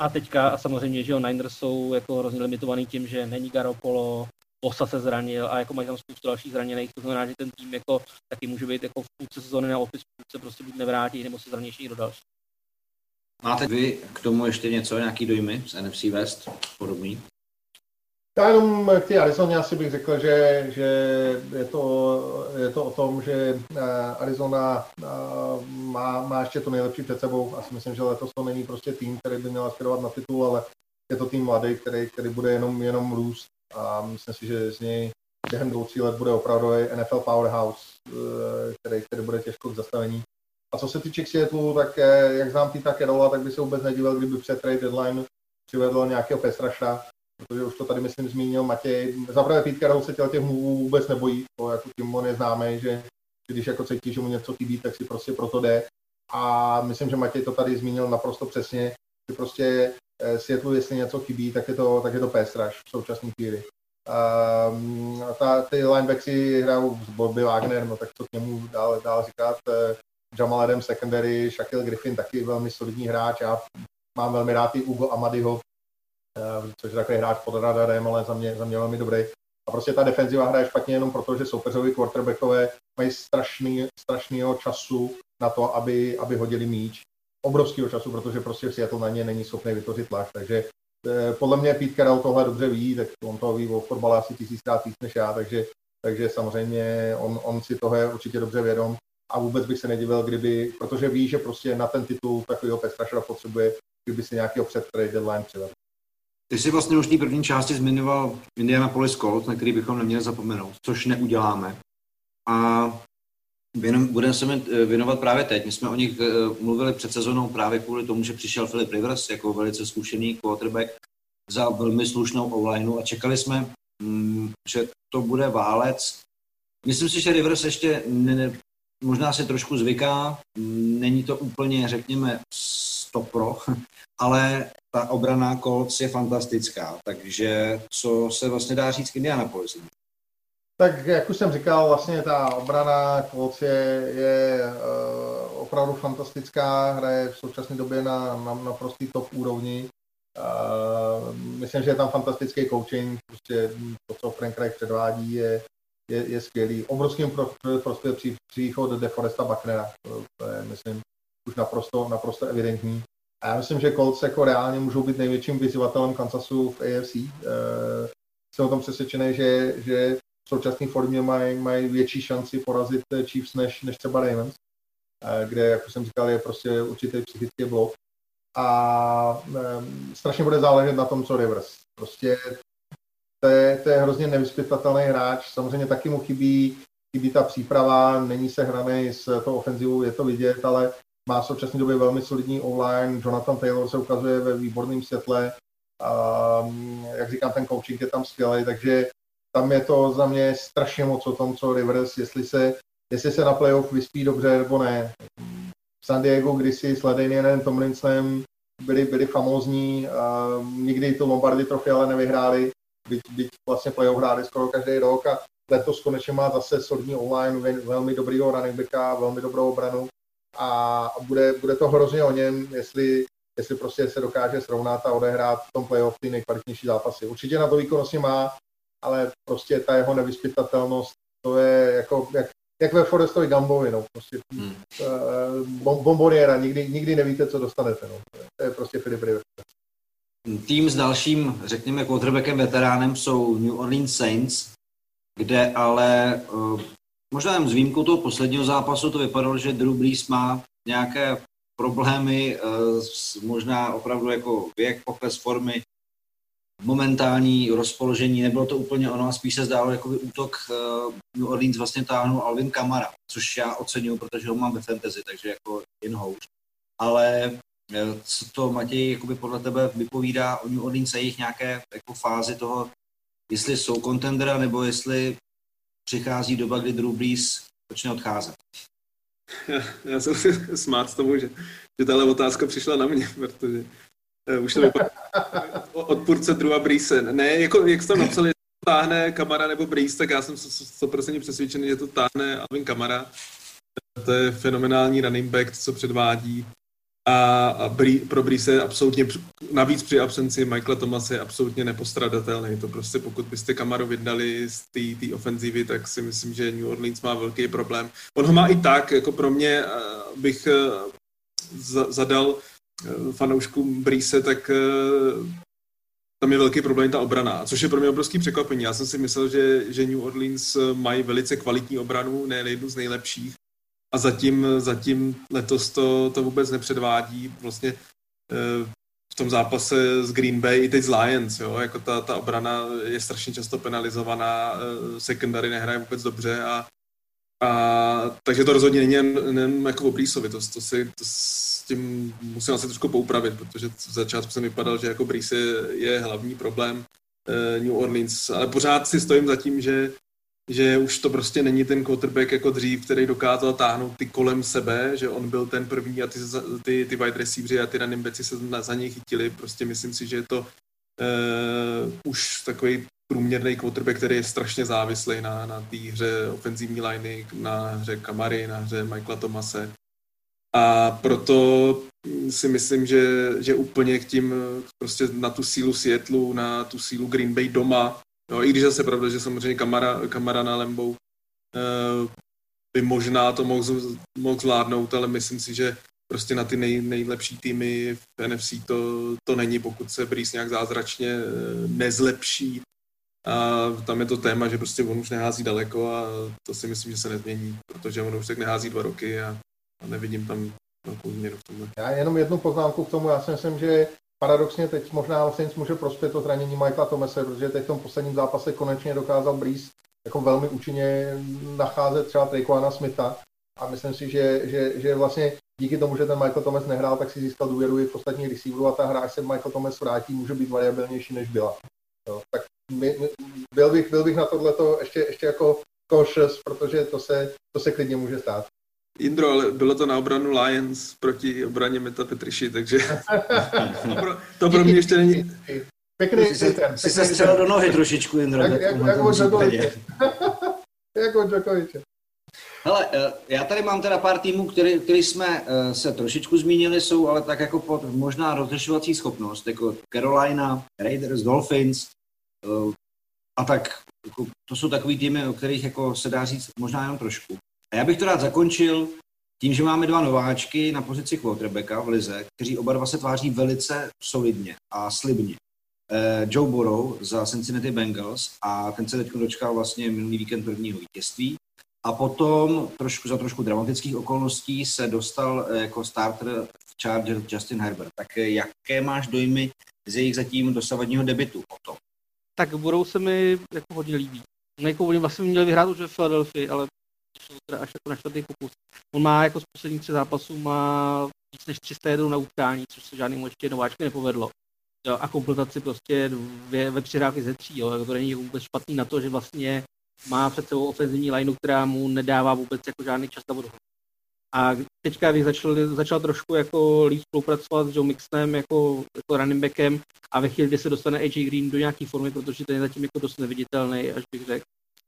A teďka a samozřejmě, že jo, Niners jsou jako hrozně limitovaný tím, že není Garoppolo, Bosa se zranil a jako mají tam spoustu dalších zraněných, to znamená, že ten tým jako taky může být jako v půlce sezóny na opis, se prostě buď nevrátí, nebo se zraní do další. Máte vy k tomu ještě něco, nějaký dojmy z NFC West podobný? Já jenom k té Arizoně asi bych řekl, že, že je, to, je to o tom, že eh, Arizona eh, má, má ještě to nejlepší před sebou. Asi myslím, že letos to není prostě tým, který by měl aspirovat na titul, ale je to tým mladý, který, který bude jenom, jenom růst a myslím si, že z něj během dvou, tří let bude opravdu NFL powerhouse, eh, který, který bude těžko k zastavení. A co se týče Seattle, tak jak znám Tita Kerola, tak by se vůbec nedíval, kdyby před trade deadline přivedl nějakého Pestraša, protože už to tady, myslím, zmínil Matěj. Zaprvé Pete Carroll se těch mluvů vůbec nebojí, to jako tím on je známý, že když jako cítí, že mu něco chybí, tak si prostě proto jde. A myslím, že Matěj to tady zmínil naprosto přesně, že prostě eh, světlu, jestli něco chybí, tak je to, tak je to péstraž v současné chvíli. Um, ta, ty linebacksy hrajou z Bobby Wagner, no tak co k němu dál, dál říkat. Eh, Jamal Adams secondary, Shaquille Griffin taky velmi solidní hráč, já mám velmi rád i Ugo Amadiho, eh, což je takový hráč pod radarem, ale za mě, za mě velmi dobrý. A prostě ta defenziva hraje špatně jenom proto, že soupeřovi quarterbackové mají strašný, strašnýho času na to, aby, aby hodili míč. Obrovského času, protože prostě Seattle na ně není schopný vytvořit tlak. Takže eh, podle mě Pete Carroll tohle dobře ví, tak on to ví o fotbale asi tisíckrát víc než já, takže, takže samozřejmě on, on si toho je určitě dobře vědom a vůbec bych se nedivil, kdyby, protože ví, že prostě na ten titul takového Pestrašera potřebuje, kdyby si nějakého před deadline přivedl. Ty jsi vlastně už v té první části zmiňoval Indianapolis Colts, na který bychom neměli zapomenout, což neuděláme. A budeme se věnovat právě teď. My jsme o nich eh, mluvili před sezónou právě kvůli tomu, že přišel Philip Rivers jako velice zkušený quarterback za velmi slušnou online a čekali jsme, mm, že to bude válec. Myslím si, že Rivers ještě ne, možná si trošku zvyká, není to úplně, řekněme, stopro, ale ta obrana Colts je fantastická, takže co se vlastně dá říct k Indianapolis? Tak jak už jsem říkal, vlastně ta obrana Colts je, je uh, opravdu fantastická, hraje v současné době na, na, na prostý top úrovni. Uh, myslím, že je tam fantastický coaching, prostě to, co Frank Reich předvádí, je, je, je skvělý. Obrovským prospěch při, příchod DeForesta Bucknera, to je, myslím, už naprosto, naprosto evidentní. A já myslím, že Colts jako reálně můžou být největším vyzývatelem Kansasu v AFC. Uh, jsem o tom přesvědčený, že, že v současné formě mají, mají větší šanci porazit Chiefs než, než třeba Ravens, uh, kde, jak jsem říkal, je prostě určitý psychický blok. A um, strašně bude záležet na tom, co Rivers. Prostě to je, to je hrozně nevyspytatelný hráč. Samozřejmě taky mu chybí, chybí ta příprava, není se hraný s tou ofenzivou, je to vidět, ale má v současné době velmi solidní online. Jonathan Taylor se ukazuje ve výborném světle. A, jak říkám, ten coaching je tam skvělý, takže tam je to za mě strašně moc o tom, co Rivers, jestli se, jestli se na playoff vyspí dobře nebo ne. V San Diego kdysi s Ladanianem Tomlinsonem byli, byli famózní, a nikdy to Lombardy trofy ale nevyhráli, byť, byť vlastně playoff hráli skoro každý rok a letos konečně má zase solidní online, velmi dobrýho running backa, velmi dobrou obranu a bude, bude to hrozně o něm, jestli, jestli prostě se dokáže srovnat a odehrát v tom playoff ty nejkvalitnější zápasy. Určitě na to výkonnostně má, ale prostě ta jeho nevyspytatelnost, to je jako, jak, jak ve Forestovi Gambovi, no, prostě hmm. uh, bomboniera, nikdy, nikdy nevíte, co dostanete, no. To je prostě Filip Rivers. Tým s dalším, řekněme, quarterbackem veteránem jsou New Orleans Saints, kde ale uh, možná jen s výjimkou toho posledního zápasu to vypadalo, že Drew Brees má nějaké problémy, uh, možná opravdu jako věk, pokles formy, momentální rozpoložení, nebylo to úplně ono a spíš se zdálo, jako by útok uh, New Orleans vlastně táhnul Alvin Kamara, což já oceňuju, protože ho mám ve fantasy, takže jako jen houř. Ale co to, Matěj, jakoby podle tebe vypovídá o New Orleans a jejich nějaké jako fázi toho, jestli jsou kontendera, nebo jestli přichází doba, kdy Drew Brees začne odcházet? Já, já jsem si smát z tomu, že, že tahle otázka přišla na mě, protože uh, už to vypadá odpůrce Drewa Breese. Ne, jako, jak jsi tam napsal, že to táhne Kamara nebo Brees, tak já jsem 100% přesvědčený, že to táhne Alvin Kamara. To je fenomenální running back, co předvádí a, Brý, pro Breeze absolutně, navíc při absenci Michaela Thomase je absolutně nepostradatelný. To prostě pokud byste Kamaru vydali z té ofenzívy, tak si myslím, že New Orleans má velký problém. On ho má i tak, jako pro mě eh, bych eh, zadal eh, fanouškům Breeze, tak tam je velký problém ta obrana, což je pro mě obrovský překvapení. Já jsem si myslel, že, že New Orleans mají velice kvalitní obranu, ne jednu z nejlepších, a zatím, zatím letos to, to vůbec nepředvádí. Vlastně eh, v tom zápase s Green Bay i teď z Lions, jo, jako ta, ta obrana je strašně často penalizovaná, eh, secondary nehraje vůbec dobře a, a takže to rozhodně není jen, jen jako o Breesovi, to, to, si, to s tím musím asi trošku poupravit, protože v začátku jsem vypadal, že jako Brees je, je hlavní problém eh, New Orleans, ale pořád si stojím za tím, že že už to prostě není ten quarterback jako dřív, který dokázal táhnout ty kolem sebe, že on byl ten první a ty, ty, ty wide receivers a ty running backs se na, za něj chytili. Prostě myslím si, že je to uh, už takový průměrný quarterback, který je strašně závislý na, na té hře ofenzivní liney, na hře Kamary, na hře Michaela Tomase. A proto si myslím, že, že úplně k tím, prostě na tu sílu Seattleu, na tu sílu Green Bay doma, no, i když zase pravda, že samozřejmě kamara, kamara na Lembou eh, by možná to mohl, mohl zvládnout, ale myslím si, že prostě na ty nej, nejlepší týmy v NFC to, to není, pokud se Breeze nějak zázračně eh, nezlepší. A tam je to téma, že prostě on už nehází daleko a to si myslím, že se nezmění, protože on už tak nehází dva roky a, a nevidím tam velkou změnu v tomhle. Já jenom jednu poznámku k tomu, já si myslím, že paradoxně teď možná Saints může prospět to zranění Michaela Tomese, protože teď v tom posledním zápase konečně dokázal Breeze jako velmi účinně nacházet třeba Traquana Smitha a myslím si, že, že, že vlastně díky tomu, že ten Michael Thomas nehrál, tak si získal důvěru i v ostatních receiverů a ta hra, až se Michael Thomas vrátí, může být variabilnější, než byla. Jo, tak my, my, byl, bych, byl bych na tohleto ještě, ještě jako cautious, protože to se, to se klidně může stát. Indro, ale bylo to na obranu Lions proti obraně Meta Petriši, takže to pro, to pro mě ještě není... Pěkný jsi se, jsi se střelil do nohy trošičku, Indro. Jak, jak, jak, od Djokoviče. jak od Djokoviče. Hele, eh, já tady mám teda pár týmů, který, který jsme eh, se trošičku zmínili, jsou ale tak jako pod možná rozlišovací schopnost, jako Carolina, Raiders, Dolphins eh, a tak. Jako, to jsou takový týmy, o kterých jako se dá říct možná jenom trošku. A já bych to rád zakončil tím, že máme dva nováčky na pozici quarterbacka v lize, kteří oba dva se tváří velice solidně a slibně. Joe Burrow za Cincinnati Bengals a ten se teď dočkal vlastně minulý víkend prvního vítězství a potom trošku za trošku dramatických okolností se dostal eh, jako starter v Charger Justin Herbert. Tak eh, jaké máš dojmy z jejich zatím dosavadního debitu o tom? Tak budou se mi jako hodně líbí. Jako oni vlastně měli vyhrát už ve Philadelphia, ale až jako na čtvrtý pokus. On má jako z posledních tři zápasů má víc než 300 jednou na utkání, což se žádnému ještě nováčky nepovedlo. Jo, a kompletaci prostě dvě, ve přihrávky ze tří, jo. to není vůbec špatný na to, že vlastně má před sebou ofenzivní lineu, která mu nedává vůbec jako žádný čas na odhod. A teďka, když začal, začal trošku jako líp spolupracovat s Joe Mixonem jako, jako running backem a ve chvíli, kdy se dostane AJ Green do nějaké formy, protože ten je zatím jako dost neviditelný, až bych řekl,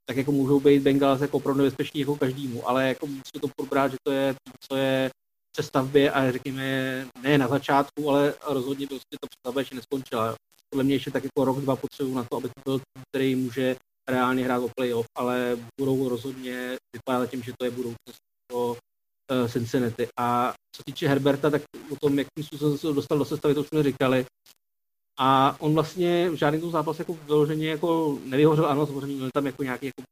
tak jako můžou být Bengals jako opravdu nebezpeční jako každému, ale jako musíme to probrat, že to je co je přestavbě a řekněme ne na začátku, ale rozhodně prostě ta přestavba ještě neskončila. Podle mě ještě tak jako rok, dva potřebují na to, aby to byl který může reálně hrát o playoff, ale budou rozhodně vypadat tím, že to je budoucnost pro uh, Cincinnati. A co týče Herberta, tak o tom, jakým způsobem se dostal do sestavy, to už jsme říkali. A on vlastně v žádném tom zápase jako vyloženě jako nevyhořel, ano, samozřejmě měl tam jako nějaký jako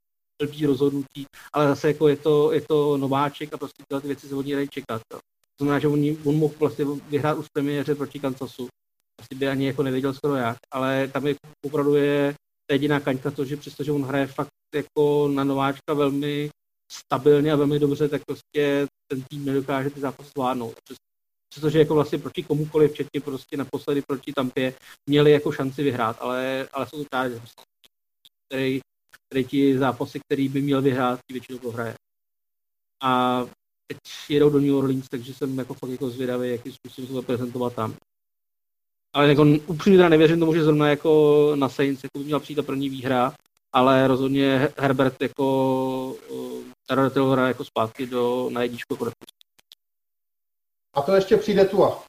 blbý rozhodnutí, ale zase jako je to, je to nováček a prostě tyhle ty věci se od něj čekat. To znamená, že on, on mohl vlastně vyhrát už premiéře proti Kansasu. Asi by ani jako nevěděl skoro jak, ale tam je opravdu je jediná kaňka to, že přestože on hraje fakt jako na nováčka velmi stabilně a velmi dobře, tak prostě ten tým nedokáže ty zápasy zvládnout. Přestože jako vlastně proti komukoliv, včetně prostě naposledy proti Tampě, měli jako šanci vyhrát, ale, ale jsou to právě který, který ti zápasy, který by měl vyhrát, ti většinou prohraje. A teď jedou do New Orleans, takže jsem jako fakt jako zvědavý, jakým způsobem se to prezentovat tam. Ale jako upřímně teda nevěřím tomu, že zrovna jako na Saints jako by měla přijít ta první výhra, ale rozhodně Herbert jako uh, Taylora jako zpátky do, na jedničku jako A to ještě přijde Tua.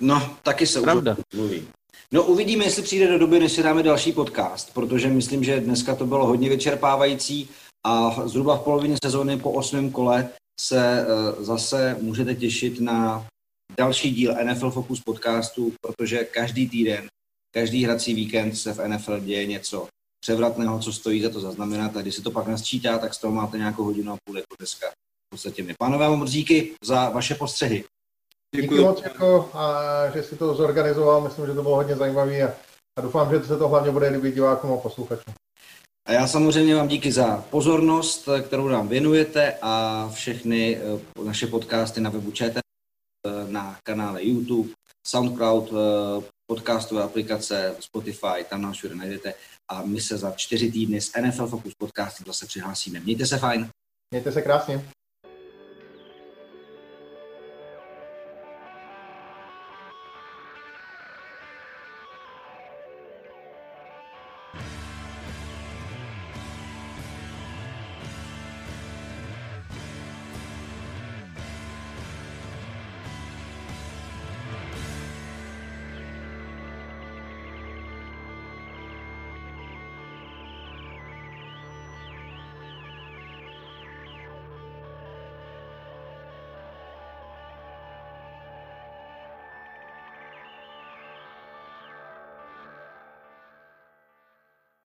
No, taky se Pravda. mluví. No uvidíme, jestli přijde do doby, než si dáme další podcast, protože myslím, že dneska to bylo hodně vyčerpávající a zhruba v polovině sezóny po osmém kole se uh, zase můžete těšit na další díl NFL Focus podcastu, protože každý týden, každý hrací víkend se v NFL děje něco převratného, co stojí za to zaznamenat a když se to pak nasčítá, tak z toho máte nějakou hodinu a půl jako dneska. V podstatě my. Pánové, vám díky za vaše postřehy. Díky moc, jako, a, že si to zorganizoval, myslím, že to bylo hodně zajímavé a, a doufám, že se to hlavně bude líbit divákům a posluchačům. A já samozřejmě vám díky za pozornost, kterou nám věnujete a všechny eh, naše podcasty na webu ČT na kanále YouTube, SoundCloud, eh, podcastové aplikace, Spotify, tam nás všude najdete a my se za čtyři týdny s NFL Focus podcastem zase přihlásíme. Mějte se fajn. Mějte se krásně.